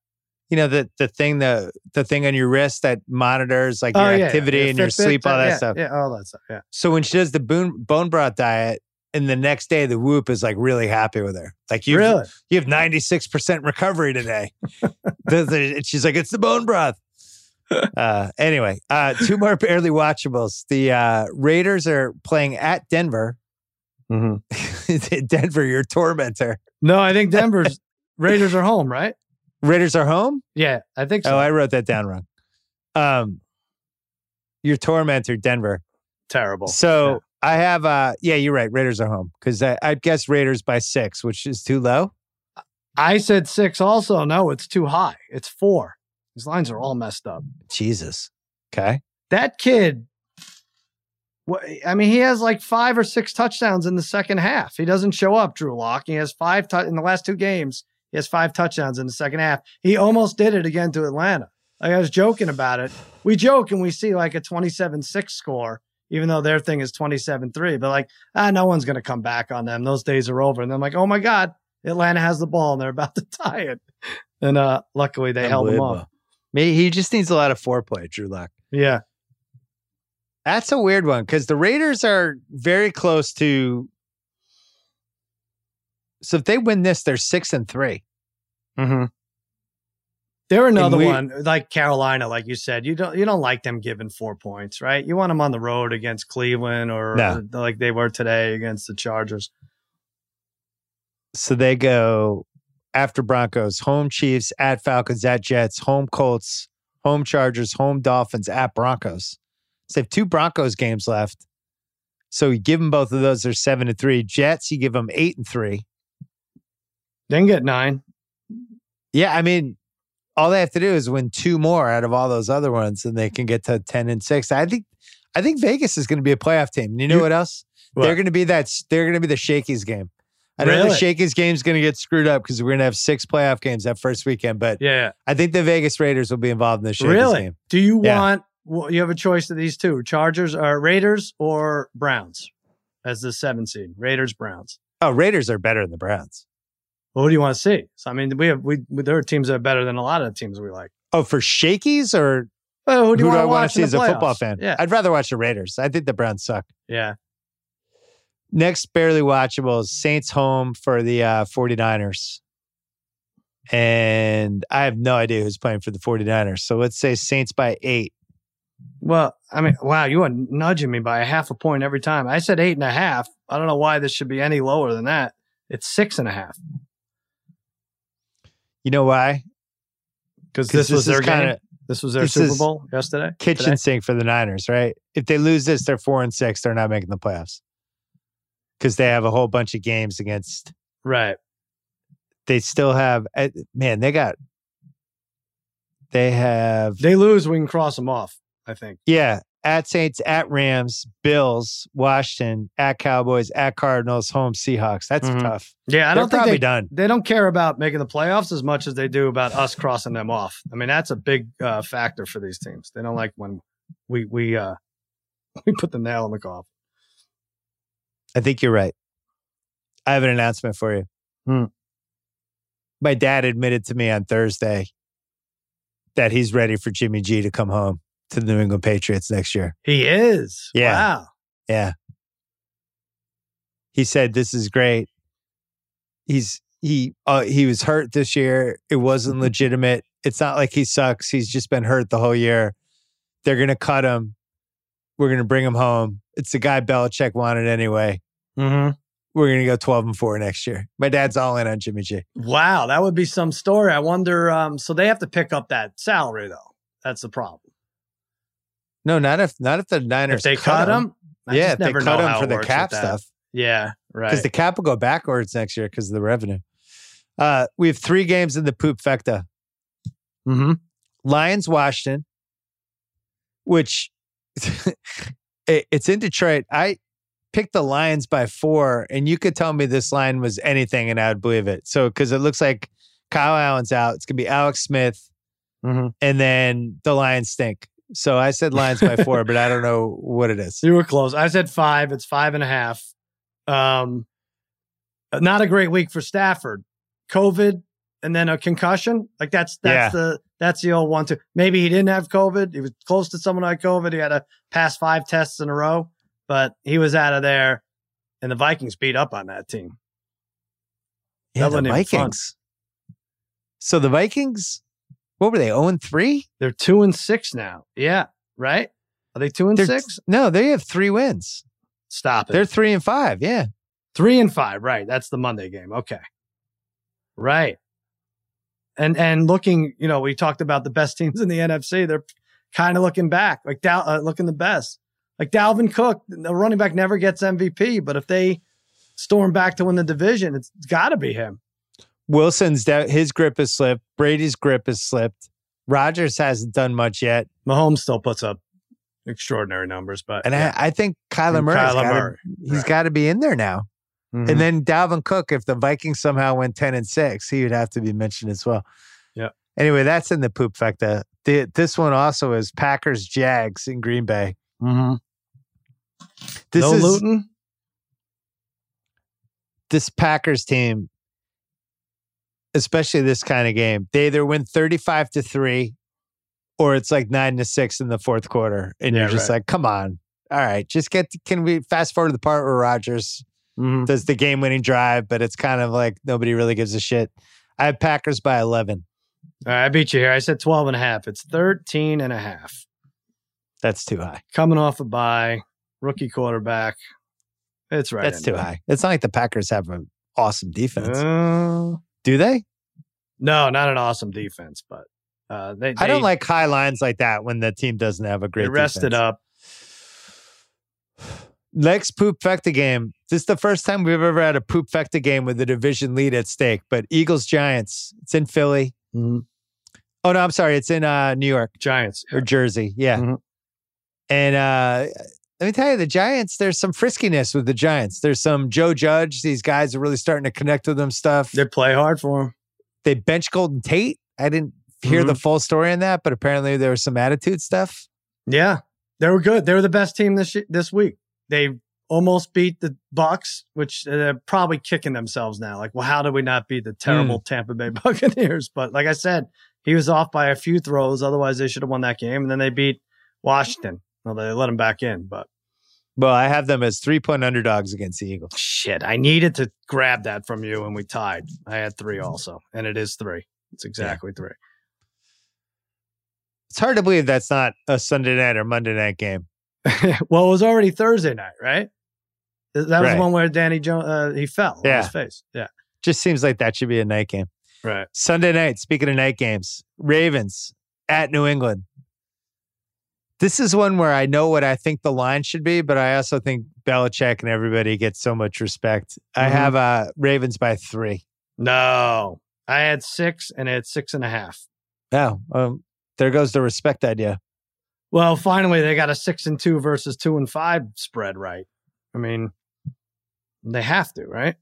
You know the the thing the the thing on your wrist that monitors like your Oh, yeah, activity yeah, and your sleep, all that yeah, stuff. Yeah, all that stuff. Yeah. So when she does the bone bone broth diet, and the next day the whoop is like really happy with her. Like you really? you have 96% recovery today. The- the- and she's like, it's the bone broth. Uh, anyway, uh, two more barely watchables. The uh, Raiders are playing at Denver. Mm-hmm. Denver, your tormentor. No, I think Denver's Raiders are home, right? Raiders are home. Yeah, I think so. Oh, I wrote that down wrong. Um, your tormentor, Denver. Terrible. So I have, uh, yeah, you're right. Raiders are home because I, I guess Raiders by six, which is too low. I said six also. No, it's too high. It's four. These lines are all messed up. Jesus. Okay. That kid, wha- I mean, he has like five or six touchdowns in the second half. He doesn't show up, Drew Lock. He has five in the last two games. He has five touchdowns in the second half. He almost did it again to Atlanta. Like I was joking about it. We joke and we see like a 27 6 score, even though their thing is 27 3. But like, ah, no one's going to come back on them. Those days are over. And I'm like, oh my God, Atlanta has the ball and they're about to tie it. And uh, luckily they held them off. He just needs a lot of foreplay, Drew Lock. Yeah. That's a weird one because the Raiders are very close to. So if they win this, they're six and three. Mm-hmm. They're another we- one like Carolina, like you said. You don't you don't like them giving four points, right? You want them on the road against Cleveland or No. like they were today against the Chargers. So they go after Broncos, home Chiefs, at Falcons, at Jets, home Colts, home Chargers, home Dolphins, at Broncos. So they have two Broncos games left. So you give them both of those, they're seven and three. Jets, you give them eight and three. Then get nine. Yeah, I mean, all they have to do is win two more out of all those other ones, and they can get to ten and six. I think, I think Vegas is going to be a playoff team. And you know You- what else? What? They're going to be that. They're going to be the Shakey's game. I know the Really? Shakey's game is going to get screwed up because we're going to have six playoff games that first weekend. But Yeah. I think the Vegas Raiders will be involved in the Shakey's Really? game. Do you Yeah. want well, you have a choice of these two, Chargers or Raiders or Browns as the seven seed. Raiders, Browns. Oh, Raiders are better than the Browns. Well, who do you want to see? So I mean, we have we, there are teams that are better than a lot of the teams we like. Oh, for Shakey's or Well, who do you who do I want to want watch to see as a football fan? Yeah. I'd rather watch the Raiders. I think the Browns suck. yeah. Next, barely watchable is Saints home for the uh, 49ers. And I have no idea who's playing for the 49ers. So let's say Saints by eight. Well, I mean, wow, you are nudging me by a half a point every time. I said eight and a half. I don't know why this should be any lower than that. It's six and a half You know why? Because this, was their kind game. This was their this Super Bowl yesterday. kitchen Today? sink for the Niners, right? If they lose this, they're four and six. They're not making the playoffs because they have a whole bunch of games against. Right. They still have, eh, man, they got, they have, They lose, we can cross them off. I think. yeah, at Saints, at Rams, Bills, Washington, at Cowboys, at Cardinals, home Seahawks. That's Mhm. tough. Yeah, I They're don't think probably they, done. they don't care about making the playoffs as much as they do about us crossing them off. I mean, that's a big uh, factor for these teams. They don't like when we we uh we put the nail in the coffin. I think you're right. I have an announcement for you. Hmm. My dad admitted to me on Thursday that he's ready for Jimmy G to come home to the New England Patriots next year. He is. Yeah. Wow. Yeah. He said this is great. He's he uh, he was hurt this year. It wasn't legitimate. It's not like he sucks. He's just been hurt the whole year. They're going to cut him. We're going to bring him home. It's the guy Belichick wanted anyway. Mm-hmm. We're going to go 12 and 4 next year. My dad's all in on Jimmy G. Wow, that would be some story. I wonder. Um, so they have to pick up that salary though. That's the problem. No, not if not if the Niners If they cut him, I yeah, if they cut him for the cap stuff. Yeah, right. because the cap will go backwards next year because of the revenue. Uh, we have three games in the poop fecta. mm-hmm. Lions, Washington, which it- it's in Detroit. I picked the Lions by four, and you could tell me this line was anything, and I would believe it. So because it looks like Kyle Allen's out, it's gonna be Alex Smith, Mm-hmm. and then the Lions stink. So I said Lions by four, but I don't know what it is. You were close. I said five. It's five and a half. Um, not a great week for Stafford. COVID and then a concussion. Like that's that's the that's the old one too. Maybe he didn't have COVID. He was close to someone who had COVID. He had to pass five tests in a row, but he was out of there. And the Vikings beat up on that team. Yeah, That the. Vikings. So the Vikings, what were they? Zero and three. They're two and six now. Yeah, right. Are they two and They're- six? No, they have three wins. Stop it. They're three and five. Yeah. Three and five, right? That's the Monday game. Okay, right. And and looking, you know, we talked about the best teams in the NFC. They're kind of looking back, like Dal- uh, looking the best. Like Dalvin Cook, the running back never gets MVP, but if they storm back to win the division, it's got to be him. Wilson's da- his grip has slipped. Brady's grip has slipped. Rodgers hasn't done much yet, Mahomes still puts up extraordinary numbers, but and yeah. I, I think Kyler And Kyler Murray, he's right. got to be in there now. Mhm. And then Dalvin Cook, if the Vikings somehow went ten and six, he would have to be mentioned as well. Yeah. Anyway, that's in the poop fecta. The, this one also is Packers Jags in Green Bay. Mhm. This no is Luton. this Packers team, especially this kind of game, they either win 35 to three or it's like nine to six in the fourth quarter. And Yeah, you're just right. like, come on. All right. Just get, can we fast forward to the part where Rodgers Mhm. does the game winning drive, but it's kind of like nobody really gives a shit. I have Packers by 11. All right, I beat you here. I said 12 and a half. It's 13 and a half. That's too high. Coming off a bye, rookie quarterback. It's right. That's too high. It's not like the Packers have an awesome defense. Uh, Do they? no, not an awesome defense, but uh, they, I don't like high lines like that when the team doesn't have a great they rested up. Next poop fecta game. This is the first time we've ever had a poop fecta game with a division lead at stake. But Eagles Giants. It's in Philly. Mhm. Oh no, I'm sorry. It's in uh, New York Giants. or Jersey. Yeah. Mhm. And uh, let me tell you, the Giants. There's some friskiness with the Giants. There's some Joe Judge. These guys are really starting to connect with them. Stuff. They play hard for him. they bench Golden Tate. I didn't hear Mm-hmm. the full story on that, but apparently there was some attitude stuff. Yeah, they were good. They were the best team this this week. They almost beat the Bucs, which uh, they're probably kicking themselves now. Like, well, how did we not beat the terrible Tampa Bay Buccaneers? But like I said, he was off by a few throws. Otherwise, they should have won that game. And then they beat Washington. Well, they let him back in, but Well, I have them as three point underdogs against the Eagles. shit, I needed to grab that from you, and we tied. I had three also, and it is three. It's exactly three. It's hard to believe that's not a Sunday night or Monday night game. well, it was already Thursday night, right? That was Right. one where Danny Jones uh, he fell on Yeah. his face. Yeah, Just seems like that should be a night game. right. Sunday night, speaking of night games, Ravens at New England. This is one where I know what I think the line should be, but I also think Belichick and everybody gets so much respect. I Mhm. have uh, Ravens by three. No, I had six, and it's six and a half. Oh, um, there goes the respect idea. Well, finally, they got a six and two versus two and five spread right. I mean, they have to, right?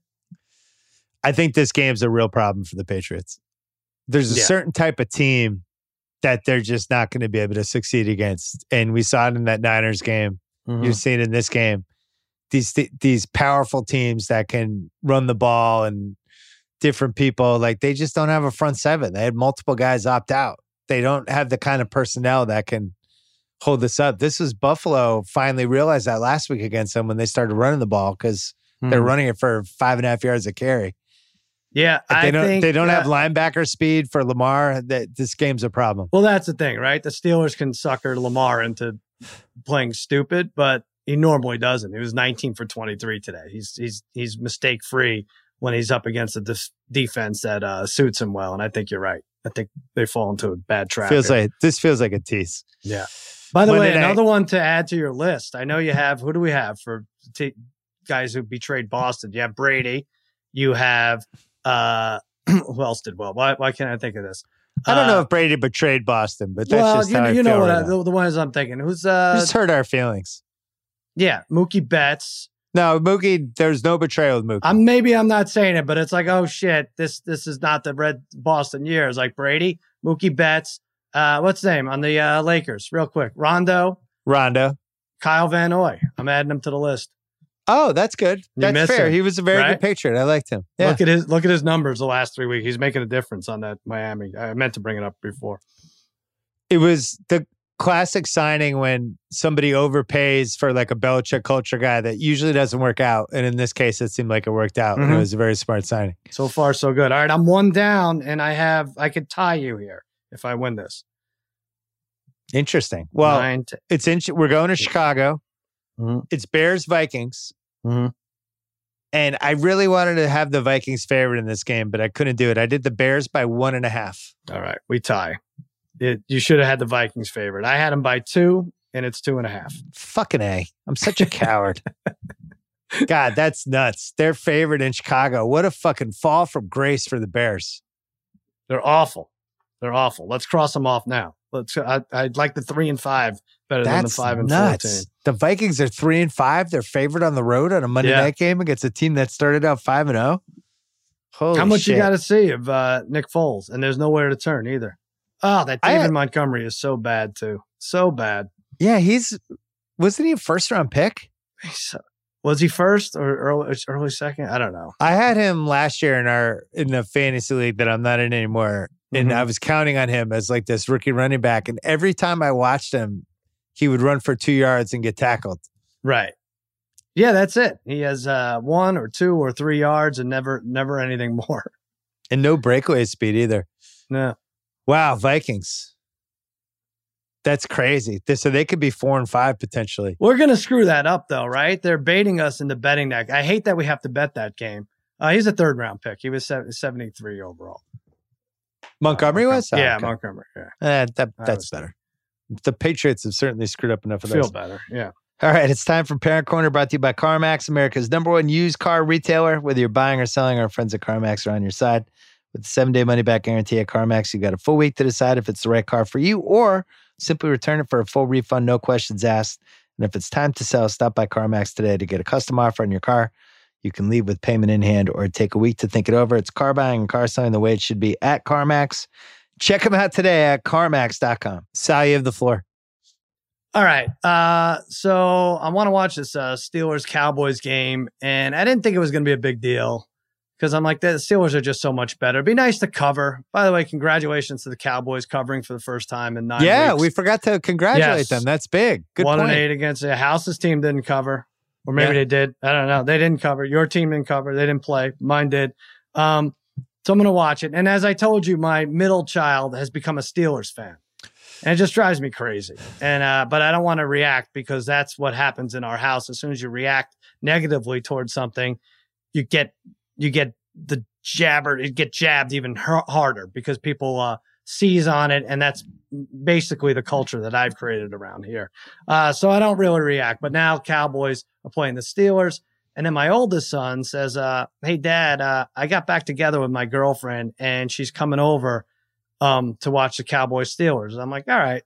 I think this game's a real problem for the Patriots. There's a Yeah. certain type of team that they're just not going to be able to succeed against. And we saw it in that Niners game. Mhm. You've seen in this game. These these powerful teams that can run the ball and different people like they just don't have a front seven. They had multiple guys opt out. They don't have the kind of personnel that can hold this up. This was Buffalo finally realized that last week against them when they started running the ball because they're Mhm. running it for five and a half yards a carry. Yeah, Like, I they don't think they don't uh, have linebacker speed for Lamar. That this game's a problem. Well, that's the thing, right? The Steelers can sucker Lamar into playing stupid, but he normally doesn't. He was 19 for 23 today. He's he's he's mistake free when he's up against a dis- defense that uh, suits him well. And I think you're right. I think they fall into a bad trap. Feels here. like this feels like a tease. yeah. By the Monday way, night. another one to add to your list. I know you have. Who do we have for t- guys who betrayed Boston? You have Brady. You have uh, who else did well? Why why can't I think of this? I don't know Uh, if Brady betrayed Boston, but that's well, just you, how I know feel what right I, the, the ones I'm thinking. Who's uh just hurt our feelings. yeah, Mookie Betts. No, Mookie. There's no betrayal with Mookie. I'm maybe I'm not saying it, but it's like, oh shit, this this is not the red Boston years. Like Brady, Mookie Betts, uh, what's his name on the uh, Lakers? Real quick, Rondo, Rondo. Kyle Van Noy. I'm adding him to the list. Oh, that's good. You That's fair. him, he was a very right? good Patriot. I liked him. Yeah. Look at his look at his numbers the last three weeks. He's making a difference on that Miami. I meant to bring it up before. it was the classic signing when somebody overpays for like a Belichick culture guy that usually doesn't work out. And in this case, it seemed like it worked out. And it was a very smart signing. So far, so good. All right, I'm one down, and I have I could tie you here if I win this. Interesting. Well, Nine to- it's in, we're going to Chicago. Mhm. It's Bears Vikings. Mhm. And I really wanted to have the Vikings favorite in this game, but I couldn't do it. I did the Bears by one and a half. All right, we tie. It, you should have had the Vikings favorite. I had them by two, and it's two and a half. Fucking A. I'm such a coward. God, that's nuts. Their favorite in Chicago. What a fucking fall from grace for the Bears. They're awful. They're awful. Let's cross them off now. Let's. I, I'd like the three and five better than the That's five and nuts. fourteen. The Vikings are three and five. They're favored on the road on a Monday Yeah. night game against a team that started out five and zero. Holy How much shit. you got to see of uh, Nick Foles? And there's nowhere to turn either. Oh, that I- David Montgomery is so bad too. So bad. Yeah, he's wasn't he a first round pick? Was he first or early, early second? I don't know. I had him last year in our in the fantasy league that I'm not in anymore, and Mhm. I was counting on him as like this rookie running back. And every time I watched him, he would run for two yards and get tackled. Right. Yeah, that's it. He has uh, one or two or three yards and never, never anything more. And no breakaway speed either. No. Wow, Vikings. That's crazy. So they could be four and five potentially. We're gonna screw that up though, right? They're baiting us into betting that. I hate that we have to bet that game. Uh, he's a third round pick. He was 73 overall. Montgomery Uh, was? Yeah, okay. Montgomery. Yeah, Eh, that, that's better. The Patriots have certainly screwed up enough of that. feel those. better. Yeah. All right, it's time for Parent Corner brought to you by CarMax, America's number one used car retailer. Whether you're buying or selling, our friends at CarMax are on your side. With the seven day money back guarantee at CarMax, you've got a full week to decide if it's the right car for you or simply return it for a full refund, no questions asked. And if it's time to sell, stop by CarMax today to get a custom offer on your car. You can leave with payment in hand or take a week to think it over. It's car buying and car selling the way it should be at CarMax. Check them out today at CarMax.com. Sal, you have the floor. All right. Uh, so I want to watch this uh, Steelers Cowboys game, and I didn't think it was going to be a big deal because I'm like the Steelers are just so much better. It'd be nice to cover. By the way, congratulations to the Cowboys covering for the first time in nine. yeah, weeks. we forgot to congratulate Yes. them. That's big. Good one point. and eight against the House's team didn't cover, or maybe Yeah. they did. I don't know. They didn't cover. Your team didn't cover. They didn't play. Mine did. Um, so I'm going to watch it. And as I told you, my middle child has become a Steelers fan, and it just drives me crazy. And uh, but I don't want to react because that's what happens in our house. As soon as you react negatively towards something, you get you get the jabber. You get jabbed even har- harder because people uh, seize on it, and that's basically the culture that I've created around here. Uh, so I don't really react. But now Cowboys are playing the Steelers. And then my oldest son says, uh, Hey, dad, uh, I got back together with my girlfriend and she's coming over um, to watch the Cowboys Steelers. I'm like, All right.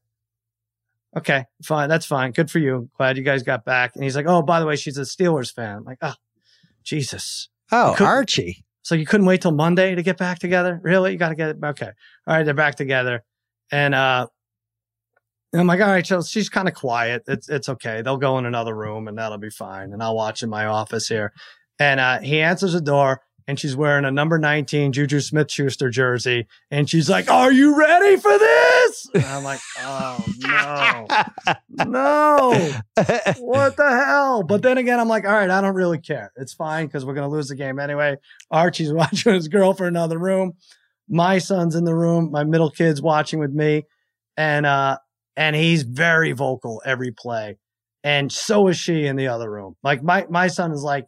Okay, fine. That's fine. Good for you. Glad you guys got back. And he's like, Oh, by the way, she's a Steelers fan. I'm like, Oh, Jesus. Oh, Archie. So you couldn't wait till Monday to get back together? Really? You got to get it. Okay. All right. They're back together. And uh, and I'm like, all right, so she's kind of quiet. It's it's okay. They'll go in another room and that'll be fine. And I'll watch in my office here. And uh, he answers the door and she's wearing a number 19 Juju Smith Schuster jersey. And she's like, Are you ready for this? And I'm like, Oh no, no, what the hell? But then again, I'm like, All right, I don't really care. It's fine because we're going to lose the game anyway. Archie's watching his girl for another room. My son's in the room. My middle kid's watching with me. And, uh, and he's very vocal every play. And so is she in the other room. Like my, my son is like,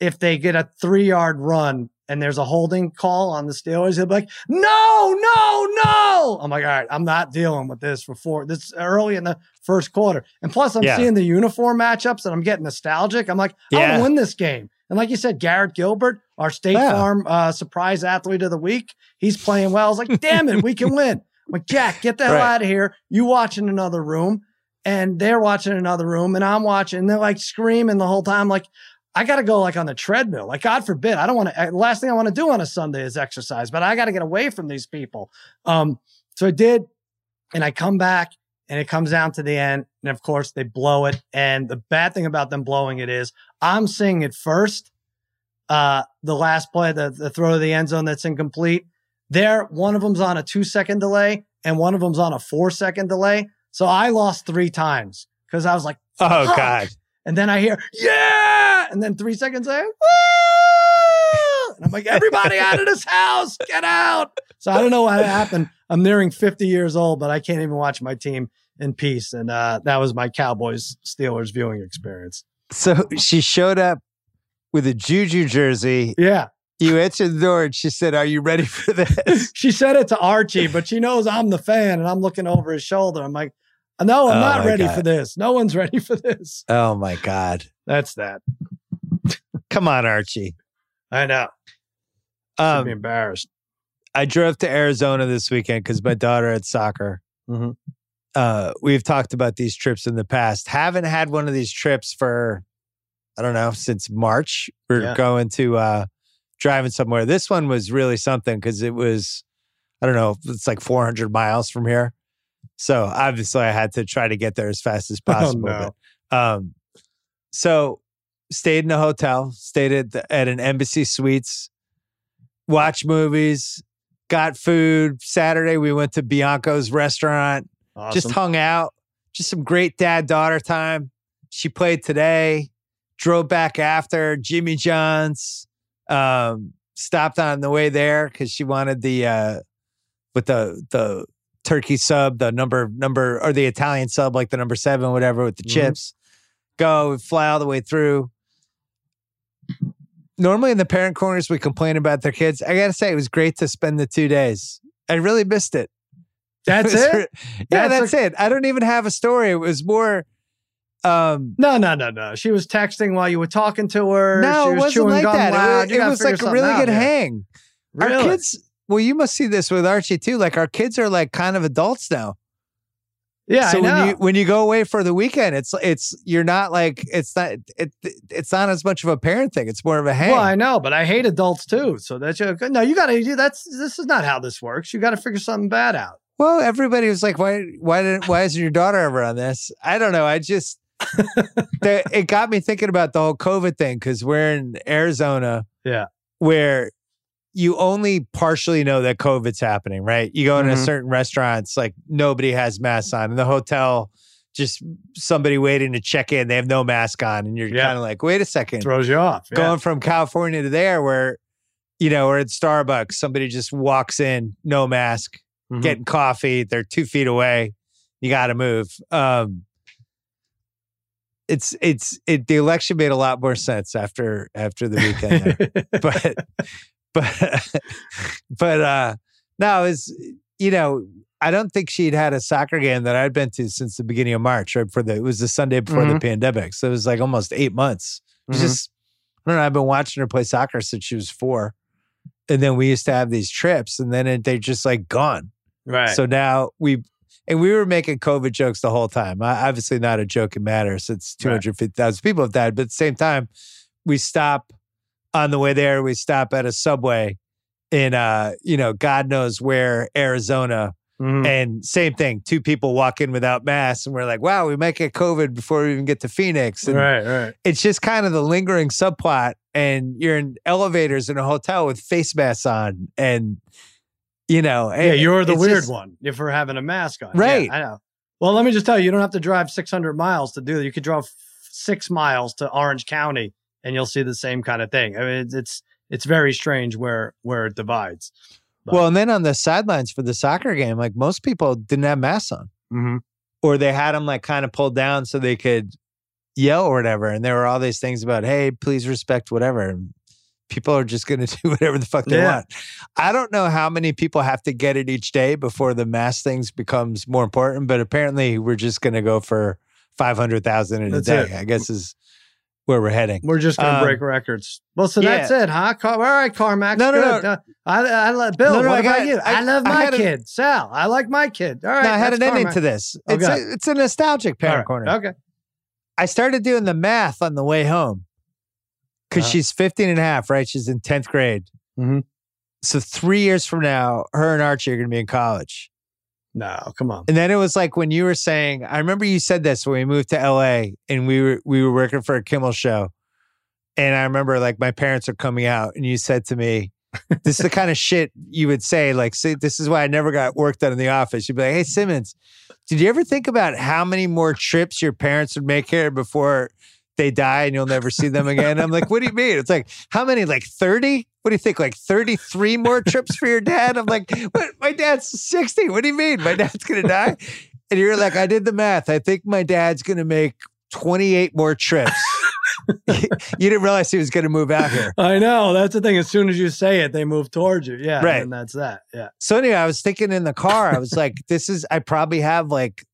if they get a three yard run and there's a holding call on the Steelers, he'll be like, no, no, no. I'm like, all right, I'm not dealing with this for four. This early in the first quarter. And plus, I'm Yeah. seeing the uniform matchups and I'm getting nostalgic. I'm like, I Yeah. want to win this game. And like you said, Garrett Gilbert, our State Yeah. Farm uh, surprise athlete of the week, he's playing well. I was like, damn it, we can win. I'm like, Jack, get the hell Right. out of here. You watch in another room. And they're watching another room and I'm watching. And they're like screaming the whole time. Like, I got to go like on the treadmill. Like, God forbid, I don't want to. Last thing I want to do on a Sunday is exercise, but I got to get away from these people. Um, so I did, and I come back, and it comes down to the end, and of course they blow it. And the bad thing about them blowing it is I'm seeing it first. Uh, the last play, the the throw to the end zone that's incomplete. There, one of them's on a two second delay, and one of them's on a four second delay. So I lost three times because I was like. oh God. And then I hear, yeah. And then three seconds later, woo! And I'm like, everybody out of this house, get out. So I don't know what happened. I'm nearing 50 years old, but I can't even watch my team in peace. And uh, that was my Cowboys Steelers viewing experience. So she showed up with a Juju jersey. Yeah. You answered the door and she said, Are you ready for this? She said it to Archie, but she knows I'm the fan and I'm looking over his shoulder. I'm like, no, I'm Oh, not ready God. for this. No one's ready for this. oh my God. That's that. Come on, Archie. I know. Be Um, embarrassed. I drove to Arizona this weekend because my daughter had soccer. Mhm. Uh, we've talked about these trips in the past. Haven't had one of these trips for, I don't know, since March. We're Yeah. going to uh, driving somewhere. This one was really something because it was, I don't know, it's like 400 miles from here. So obviously I had to try to get there as fast as possible. no. but, um, so stayed in a hotel, stayed at, the, at an embassy suites, watched movies, got food. Saturday we went to Bianco's restaurant, just hung out, just some great dad daughter time. She played today, drove back after Jimmy John's, um, stopped on the way there because she wanted the uh with the the turkey sub, the number number or the Italian sub, like the number seven, whatever, with the Mhm. chips. Go fly all the way through. Normally in the parent corners, we complain about their kids. I gotta say, it was great to spend the two days. I really missed it. That's it? re- yeah, That's that's it. I don't even have a story. It was more. Um, No, no, no, no. She was texting while you were talking to her. no, she it was wasn't chewing like that. It loud. was, it was like a really out good hang. Really? Our kids. Well, you must see this with Archie too. Like our kids are like kind of adults now. yeah, so I know. when you when you go away for the weekend, it's it's you're not like it's not it it's not as much of a parent thing. It's more of a hang. well, I know, but I hate adults too. So that's no. You got to. Do that's this is not how this works. You got to figure something bad out. Well, everybody was like, "Why? Why didn't? Why isn't your daughter ever on this?" I don't know. I just the, it got me thinking about the whole COVID thing because we're in Arizona, Yeah. where you only partially know that COVID's happening, right? You go into Mhm. certain restaurants, like nobody has masks on. In the hotel, just somebody waiting to check in, they have no mask on, and you're Yeah. kind of like, "Wait a second, Throws you off. Yeah. going from California to there, where you know, or at Starbucks, somebody just walks in, no mask." Mhm. getting coffee. They're two feet away. You got to move. Um, it's it's it. The election made a lot more sense after after the weekend, but but but uh, no, it's you know I don't think she'd had a soccer game that I'd been to since the beginning of March. Right for the it was the Sunday before the Mhm. pandemic, so it was like almost eight months. Mhm. just I don't know. I've been watching her play soccer since she was four. And then we used to have these trips, and then it, they're just like gone. right. So now we and we were making COVID jokes the whole time. I, obviously, not a joke. It matters. It's two Right. hundred fifty thousand people have died, but at the same time, we stop on the way there. We stop at a subway in uh, you know, God knows where Arizona, Mhm. And same thing, two people walk in without masks, and we're like, wow, we might get COVID before we even get to Phoenix. And Right, right. it's just kind of the lingering subplot. And you're in elevators in a hotel with face masks on. And, you know, Yeah, you're the weird just- one if we're having a mask on. Yeah, Right. I know. Well, let me just tell you, you don't have to drive 600 miles to do that. You could drive six miles to Orange County and you'll see the same kind of thing. I mean, it's it's, it's very strange where where it divides. Well, and then on the sidelines for the soccer game, like most people didn't have masks on. Mm-hmm. or they had them like kind of pulled down so they could yell or whatever. And there were all these things about, hey, please respect whatever. And people are just going to do whatever the fuck they Yeah. want. I don't know how many people have to get it each day before the mass things becomes more important, but apparently we're just going to go for 500,000 in a day, it. I guess is where we're heading. We're just gonna Um, break records. Well, so yeah. that's it, huh? Car- all right, Carmax. No, no, good. no. Uh, I, I love Bill. No, no, what I about got- you? I, I- love my had a- kid, Sal. I like my kid. All right, Now, I had that's an ending to this. It's Okay. a, it's a nostalgic parent right, corner. Okay. I started doing the math on the way home because Uh-huh. she's 15 and a half, right? She's in 10th grade. Mhm. So three years from now, her and Archie are going to be in college. No, come on. And then it was like when you were saying, I remember you said this when we moved to LA and we were we were working for a Kimmel show. And I remember like my parents are coming out and you said to me, this is the kind of shit you would say, like, see, this is why I never got work done in the office. You'd be like, hey, Simmons, did you ever think about how many more trips your parents would make here before they die and you'll never see them again? I'm like, what do you mean? It's like, how many? Like 30? What do you think? Like 33 more trips for your dad? I'm like, what? My dad's 60. What do you mean? My dad's going to die? And you're like, I did the math. I think my dad's going to make 28 more trips. you didn't realize he was going to move out here. I know. That's the thing. As soon as you say it, they move towards you. Yeah. Right. And that's that. Yeah. So anyway, I was thinking in the car, I was like, this is, I probably have like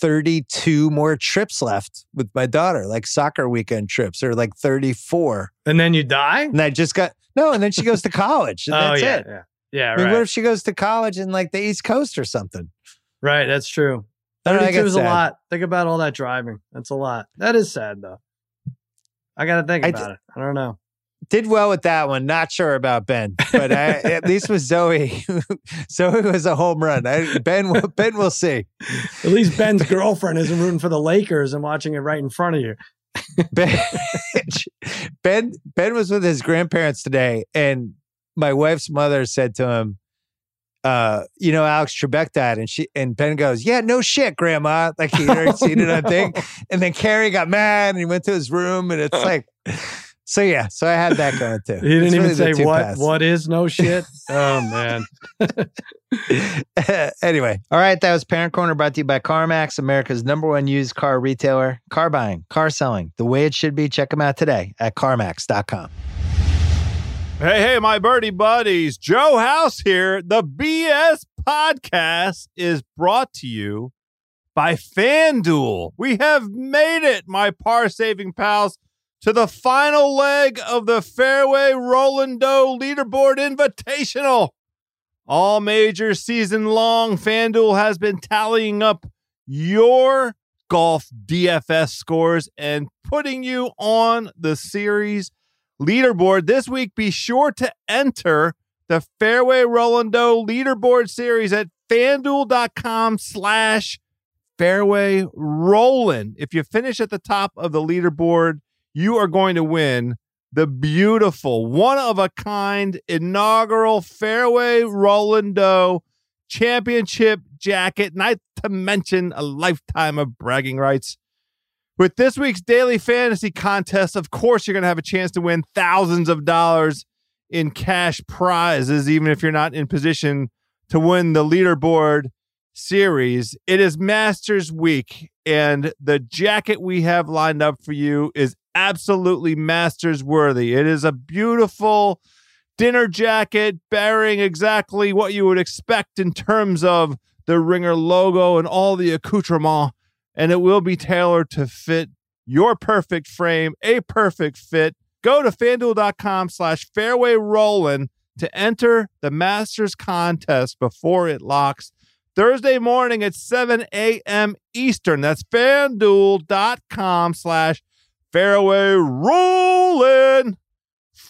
32 more trips left with my daughter, like soccer weekend trips, or like 34. And then you die? And I just got, no, and then she goes to college. And oh, that's yeah. it. Yeah. Yeah. I mean, Right. what if she goes to college in like the East Coast or something? right. That's true. I don't know, I 32 is a lot. Think about all that driving. That's a lot. That is sad, though. I got to think I about it. I don't know. Did well with that one. Not sure about Ben, but I, at least with Zoe, Zoe was a home run. I, ben, will- Ben will see. At least Ben's girlfriend isn't rooting for the Lakers and watching it right in front of you. Ben, ben Ben was with his grandparents today, and my wife's mother said to him, uh, you know, Alex Trebek died, and she and Ben goes, Yeah, no shit, grandma. Like he already seen it on think. And then Carrie got mad and he went to his room, and it's like so yeah, so I had that going too. He didn't It's even really say what paths. what is no shit. oh man. anyway, all right. That was Parent Corner brought to you by CarMax, America's number one used car retailer. Car buying, car selling, the way it should be. Check them out today at CarMax.com. Hey, hey, my birdie buddies. Joe House here. The BS podcast is brought to you by FanDuel. We have made it, my par saving pals, to the final leg of the Fairway Rolando Leaderboard Invitational. All major season long, FanDuel has been tallying up your golf DFS scores and putting you on the series leaderboard. This week, be sure to enter the Fairway Rolando leaderboard series at fanduel.com slash fairway rolling. If you finish at the top of the leaderboard, you are going to win the beautiful, one of a kind inaugural Fairway Rolando championship jacket, not to mention a lifetime of bragging rights. With this week's daily fantasy contest, of course, you're going to have a chance to win thousands of dollars in cash prizes, even if you're not in position to win the leaderboard series. It is Masters Week, and the jacket we have lined up for you is absolutely Masters worthy. It is a beautiful dinner jacket bearing exactly what you would expect in terms of the Ringer logo and all the accoutrement and it will be tailored to fit your perfect frame, a perfect fit. Go to fanduel.com slash fairway rolling to enter the Masters contest before it locks. Thursday morning at 7 a.m. Eastern. That's fanduel.com slash fairway rolling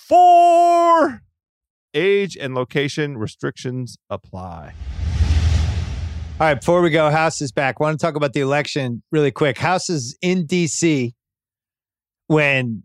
Four. age and location restrictions apply. All right, before we go, House is back. I want to talk about the election really quick. House is in DC when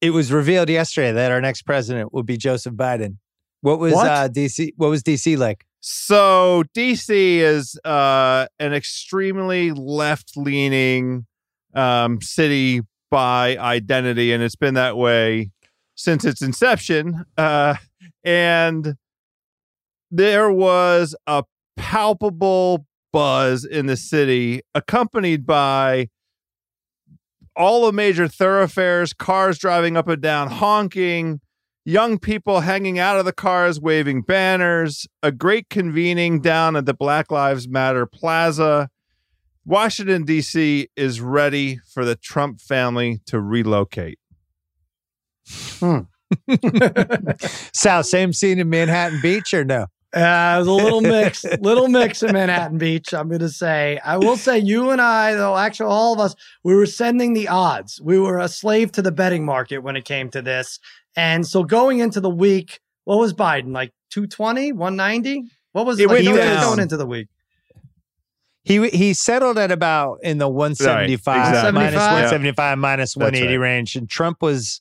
it was revealed yesterday that our next president will be Joseph Biden. What was What? Uh, DC? What was DC like? So DC is uh, an extremely left-leaning um, city by identity, and it's been that way since its inception. Uh, and there was a palpable buzz in the city, accompanied by all the major thoroughfares, cars driving up and down, honking young people hanging out of the cars waving banners, a great convening down at the Black Lives Matter Plaza. Washington, D.C. is ready for the Trump family to relocate. Hmm. Sal, same scene in Manhattan Beach or no? Uh, it was a little mix, little mix in Manhattan Beach. I'm going to say. I will say, you and I, though, actually, all of us, we were sending the odds. We were a slave to the betting market when it came to this. And so going into the week, what was Biden like 220, 190? What was It like, went going into the week? He he settled at about in the 175 Right, exactly. minus 75. 175 minus 180 right. range, and Trump was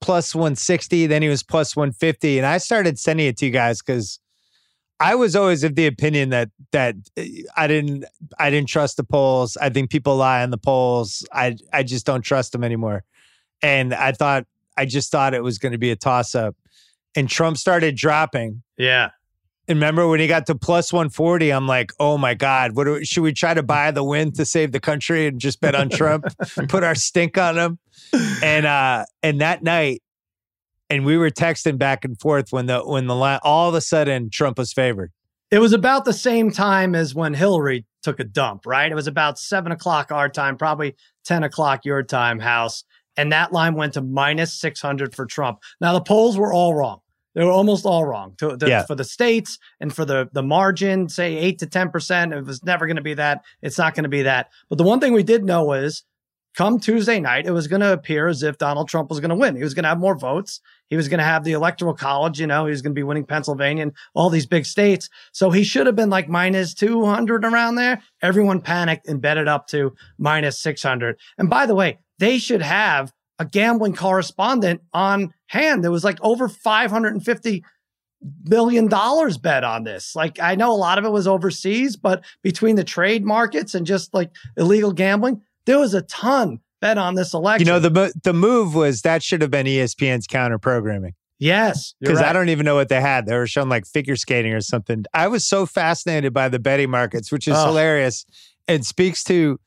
plus 160. Then he was plus 150, and I started sending it to you guys because I was always of the opinion that that uh, I didn't I didn't trust the polls. I think people lie on the polls. I I just don't trust them anymore. And I thought I just thought it was going to be a toss up. And Trump started dropping. Yeah. And remember when he got to plus 140, I'm like, oh my God, what do we, should we try to buy the win to save the country and just bet on Trump, put our stink on him? And uh and that night, and we were texting back and forth when the when the line all of a sudden Trump was favored. It was about the same time as when Hillary took a dump, right? It was about seven o'clock our time, probably 10 o'clock your time, house. And that line went to minus 600 for Trump. Now, the polls were all wrong. They were almost all wrong to, the- Yeah. for the states and for the, the margin, say eight to 10%. It was never going to be that. It's not going to be that. But the one thing we did know is come Tuesday night, it was going to appear as if Donald Trump was going to win. He was going to have more votes. He was going to have the electoral college, you know, he was going to be winning Pennsylvania and all these big states. So he should have been like minus 200 around there. Everyone panicked and bet it up to minus 600. And by the way, they should have a gambling correspondent on hand. There was like over 550 billion dollars bet on this. Like I know a lot of it was overseas, but between the trade markets and just like illegal gambling, there was a ton bet on this election. You know, the the move was that should have been ESPN's counter programming. yes, because I don't even know what they had. They were showing like figure skating or something. I was so fascinated by the betting markets, which is Oh. hilarious and speaks to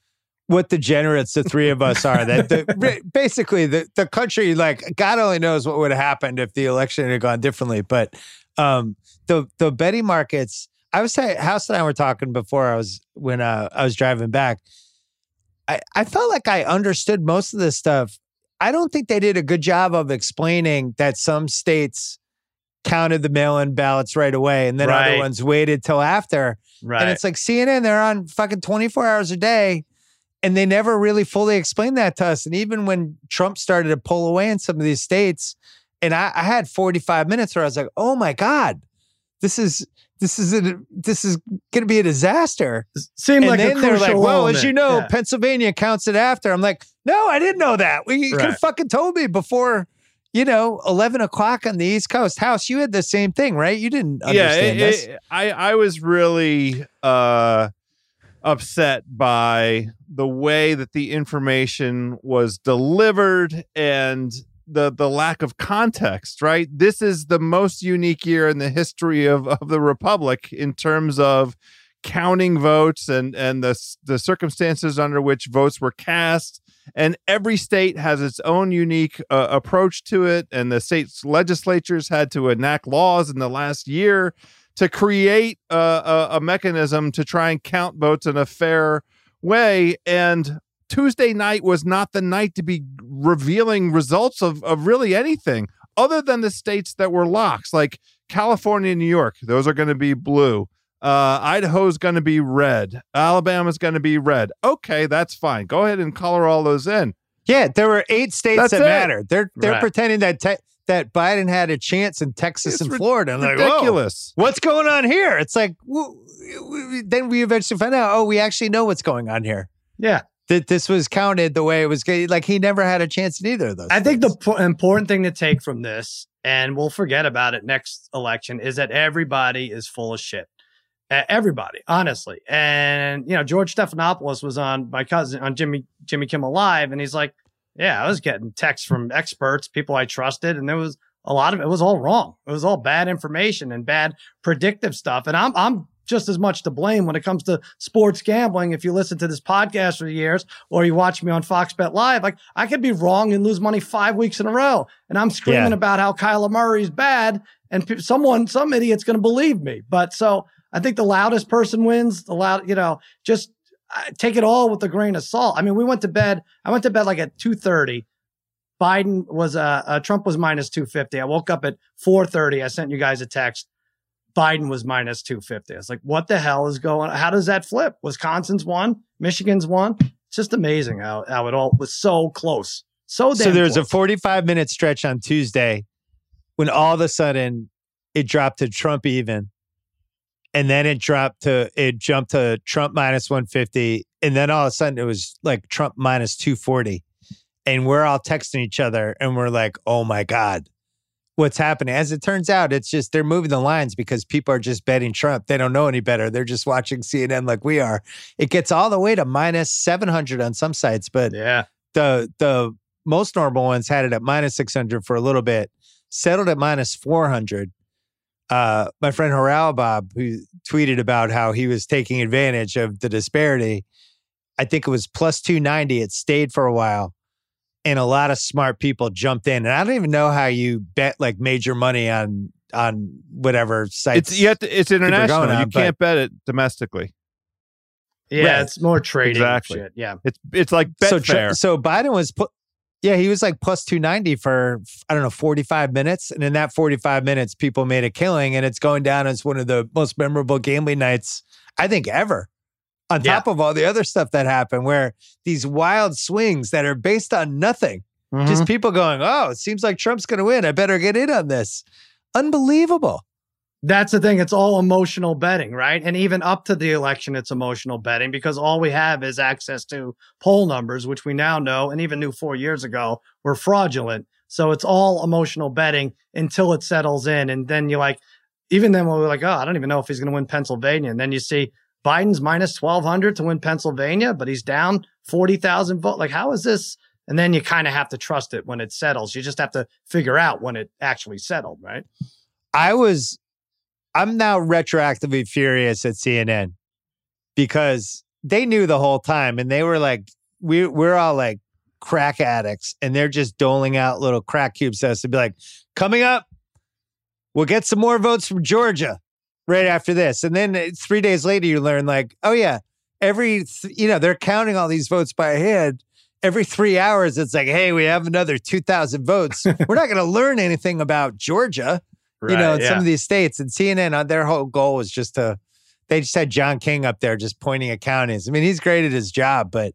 what degenerates the three of us are. That the, basically the the country, like God only knows what would have happened if the election had gone differently. But um, the the betting markets. I was saying, House and I were talking before. I was when uh, I was driving back. I, I felt like I understood most of this stuff. I don't think they did a good job of explaining that some states counted the mail-in ballots right away, and then other ones waited till after. right. And it's like CNN; they're on fucking twenty-four hours a day, and they never really fully explained that to us. And even when Trump started to pull away in some of these states, and I, I had forty-five minutes where I was like, "Oh my god, this is." This is a, this is going to be a disaster. seemed and like a then they're like, "Well, as you know, Yeah. Pennsylvania counts it after." I'm like, "No, I didn't know that. We you could have fucking told me before." You know, eleven o'clock on the East Coast. House, you had the same thing, right? You didn't understand yeah, it- this. it- I I was really uh, upset by the way that the information was delivered and the the lack of context. Right, this is the most unique year in the history of of the republic in terms of counting votes and and the the circumstances under which votes were cast and every state has its own unique uh, approach to it and the state's legislatures had to enact laws in the last year to create a, a, a mechanism to try and count votes in a fair way and tuesday night was not the night to be revealing results of, of really anything other than the states that were locks like california and new york those are going to be blue uh, Idaho's going to be red. Alabama's going to be red. Okay, that's fine. Go ahead and color all those in. Yeah, there were eight states That's that it. matter. They're they're Right. pretending that te- that Biden had a chance in Texas It's and Florida. I'm like, Ridiculous. what's going on here? It's like, w- w- then we eventually find out, oh, we actually know what's going on here. Yeah. That this was counted the way it was. Like he never had a chance in either of those. I think the things. po- important thing to take from this, and we'll forget about it next election, is that everybody is full of shit. Uh, everybody, honestly. And you know, George Stephanopoulos was on my cousin on Jimmy Jimmy Kimmel Live, and he's like, "Yeah, I was getting texts from experts, people I trusted, and there was a lot of it was all wrong. It was all bad information and bad predictive stuff. And I'm I'm just as much to blame when it comes to sports gambling. If you listen to this podcast for years or you watch me on Fox Bet Live, like I could be wrong and lose money five weeks in a row. And I'm screaming Yeah. about how Kyler Murray's bad and pe- someone, some idiot's going to believe me. But so I think the loudest person wins. The loud, you know, just take it all with a grain of salt. I mean, we went to bed. I went to bed like at two thirty. Biden was uh, uh Trump was minus two fifty. I woke up at four thirty. I sent you guys a text. Biden was minus two fifty. I was like, what the hell is going? On? How does that flip? Wisconsin's won, Michigan's won. It's just amazing how how it all was so close. So damn so there was a 45 minute stretch on Tuesday when all of a sudden it dropped to Trump even. And then it dropped to it jumped to Trump minus 150. And then all of a sudden it was like Trump minus 240. And we're all texting each other and we're like, oh my God, what's happening? As it turns out, it's just they're moving the lines because people are just betting Trump. They don't know any better. They're just watching CNN like we are. It gets all the way to minus 700 on some sites, but yeah. the the most normal ones had it at minus 600 for a little bit settled at minus 400 uh my friend Haralabob who tweeted about how he was taking advantage of the disparity I think it was plus 290 it stayed for a while and a lot of smart people jumped in and I don't even know how you bet like major money on on whatever sites It's yet it's international. going You can't bet it domestically. Yeah, Right. it's more trading and Exactly. shit. Yeah. It's it's like so Betfair. Tr- so Biden was put yeah, he was like plus 290 for I don't know 45 minutes and in that 45 minutes people made a killing and it's going down as one of the most memorable gambling nights I think ever. On Yeah. top of all the other stuff that happened where these wild swings that are based on nothing. Mm-hmm. Just people going, "Oh, it seems like Trump's going to win. I better get in on this." Unbelievable. That's the thing. It's all emotional betting, right? And even up to the election, it's emotional betting because all we have is access to poll numbers, which we now know and even knew four years ago were fraudulent. So it's all emotional betting until it settles in. And then you're like, even then, when we're like, oh, I don't even know if he's going to win Pennsylvania. And then you see Biden's minus 1200 to win Pennsylvania, but he's down 40,000 votes. Like, how is this? And then you kind of have to trust it when it settles. You just have to figure out when it actually settled, right? I was, I'm now retroactively furious at CNN because they knew the whole time and they were like, we, we're all like crack addicts and they're just doling out little crack cubes to us to be like, coming up, we'll get some more votes from Georgia right after this. And then uh, three days later, you learn like, oh yeah, every, th- you know, they're counting all these votes by hand. Every three hours, it's like, hey, we have another 2,000 votes. We're not going to learn anything about Georgia you know, in some of these states. And CNN, uh, their whole goal was just to, they just had John King up there just pointing at counties. I mean, he's great at his job, but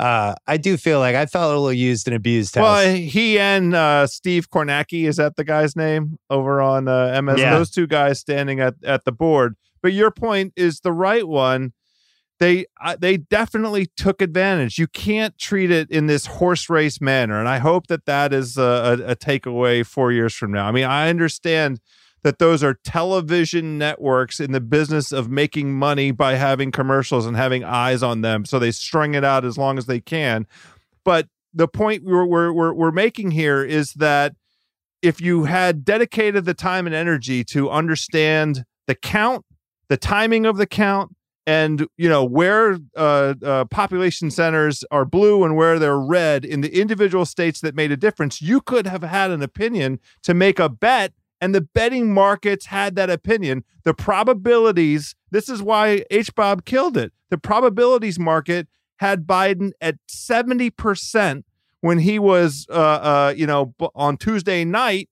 uh, I do feel like I felt a little used and abused. Well, House. he and uh, Steve Kornacki is that the guy's name over on uh, MS. Yeah. Those two guys standing at at the board. But your point is the right one. They uh, they definitely took advantage. You can't treat it in this horse race manner, and I hope that that is a, a, a takeaway four years from now. I mean, I understand that those are television networks in the business of making money by having commercials and having eyes on them, so they string it out as long as they can. But the point we're we're we're, we're making here is that if you had dedicated the time and energy to understand the count, the timing of the count, and you know where uh, uh, population centers are blue and where they're red in the individual states that made a difference, you could have had an opinion to make a bet, and the betting markets had that opinion. The probabilities. This is why H. Bob killed it. The probabilities market had Biden at seventy percent when he was, uh, uh, you know, on Tuesday night.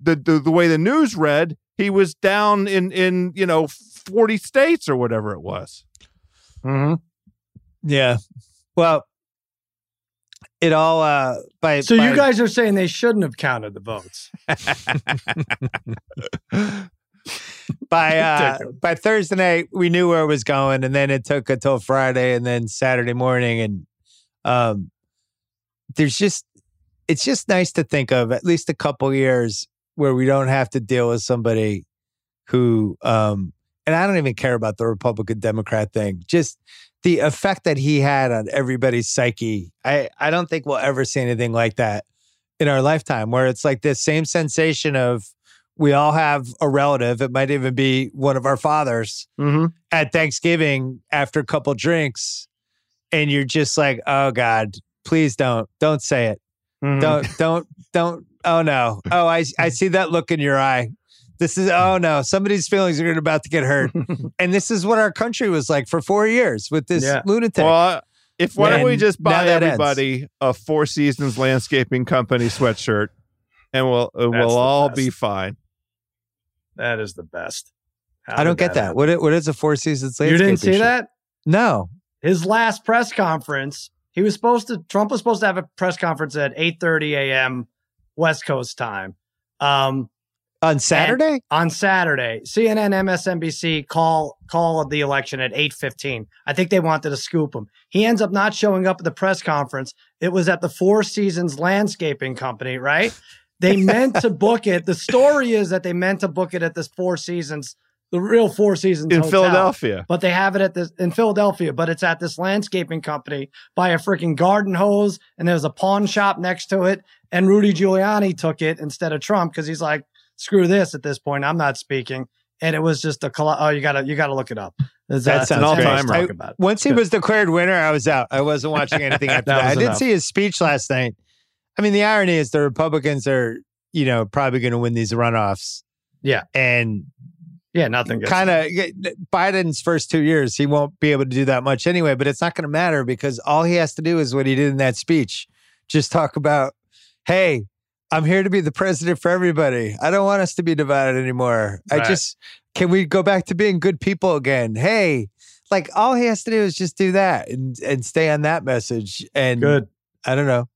The, the the way the news read, he was down in in you know forty states or whatever it was. Mm-hmm. yeah. Well, it all uh by So by- you guys are saying they shouldn't have counted the votes. by uh by Thursday night we knew where it was going and then it took until Friday and then Saturday morning and um there's just it's just nice to think of at least a couple years where we don't have to deal with somebody who um and I don't even care about the Republican Democrat thing just the effect that he had on everybody's psyche. I I don't think we'll ever see anything like that in our lifetime where it's like this same sensation of we all have a relative. It might even be one of our fathers Mm-hmm. at Thanksgiving after a couple drinks and you're just like oh god please don't don't say it. Mm-hmm. don't don't don't oh no. Oh I I see that look in your eye this is oh no somebody's feelings are about to get hurt and this is what our country was like for 4 years with this Yeah. lunatic Well, if why don't we just buy that ends. everybody a Four Seasons Landscaping Company sweatshirt, and we'll uh, That's we'll all best. be fine. That is the best. How I don't get that happen? what what is a four seasons Landscaping? You didn't see landscaping show? that? no His last press conference, he was supposed to Trump was supposed to have a press conference at 8:30 a.m. West Coast time. Um, on Saturday on Saturday, CNN, MSNBC call call the election at 8:15. I think they wanted to scoop him. He ends up not showing up at the press conference. It was at the Four Seasons Landscaping Company, right? They meant to book it. The story is that they meant to book it at this Four Seasons, the real Four Seasons In hotel. Philadelphia, But they have it at this in Philadelphia, but it's at this landscaping company by a freaking garden hose, and there's a pawn shop next to it. And Rudy Giuliani took it instead of Trump because he's like, screw this at this point. I'm not speaking. And it was just a coll- oh, you gotta you gotta look it up. It's, That it's sounds all great. time I- about it. Once he was declared winner, I was out. I wasn't watching anything after That that. I didn't see his speech last night. I mean, the irony is the Republicans are, you know, probably going to win these runoffs. Yeah. And Yeah, nothing. kind of Biden's first two years, he won't be able to do that much anyway, but it's not going to matter because all he has to do is what he did in that speech. Just talk about, hey, I'm here to be the president for everybody. I don't want us to be divided anymore. I just, can we go back to being good people again? Hey, like all he has to do is just do that and, and stay on that message. And good. I don't know.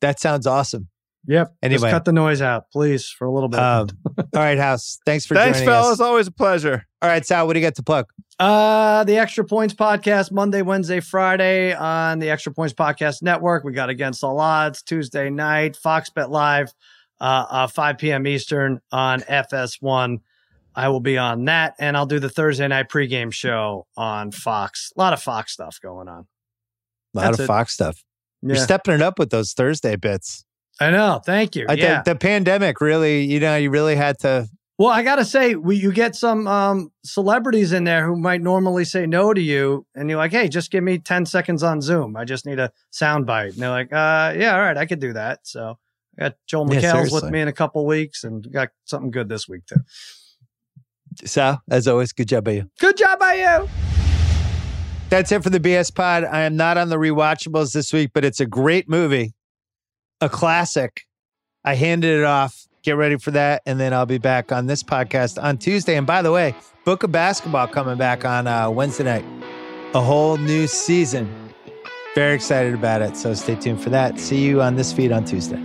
That sounds awesome. Yep. Anyway. Just cut the noise out, please, for a little bit. Um, all right, House. Thanks for thanks, joining fellas. us. Always a pleasure. All right, Sal, what do you got to plug? Uh, the Extra Points Podcast, Monday, Wednesday, Friday on the Extra Points Podcast Network. We got Against All Odds Tuesday night, Fox Bet Live, uh, uh, 5 p.m. Eastern on FS1. I will be on that, and I'll do the Thursday night pregame show on Fox. A lot of Fox stuff going on. A lot That's of it. Fox stuff. You're stepping it up with those Thursday bits. I know. Thank you. I yeah. think the pandemic really, you know, you really had to. Well, I gotta say, we you get some um, celebrities in there who might normally say no to you, and you're like, "Hey, just give me ten seconds on Zoom. I just need a sound bite." And they're like, "Uh, yeah, all right, I could do that." So I got Joel Yeah, with me in a couple weeks, and got something good this week too. Sal, as always, good job by you. Good job by you. That's it for the BS Pod. I am not on the rewatchables this week, but it's a great movie, a classic. I handed it off. Get ready for that, and then I'll be back on this podcast on Tuesday. And by the way, Book of Basketball coming back on uh, Wednesday night. A whole new season. Very excited about it. So stay tuned for that. See you on this feed on Tuesday.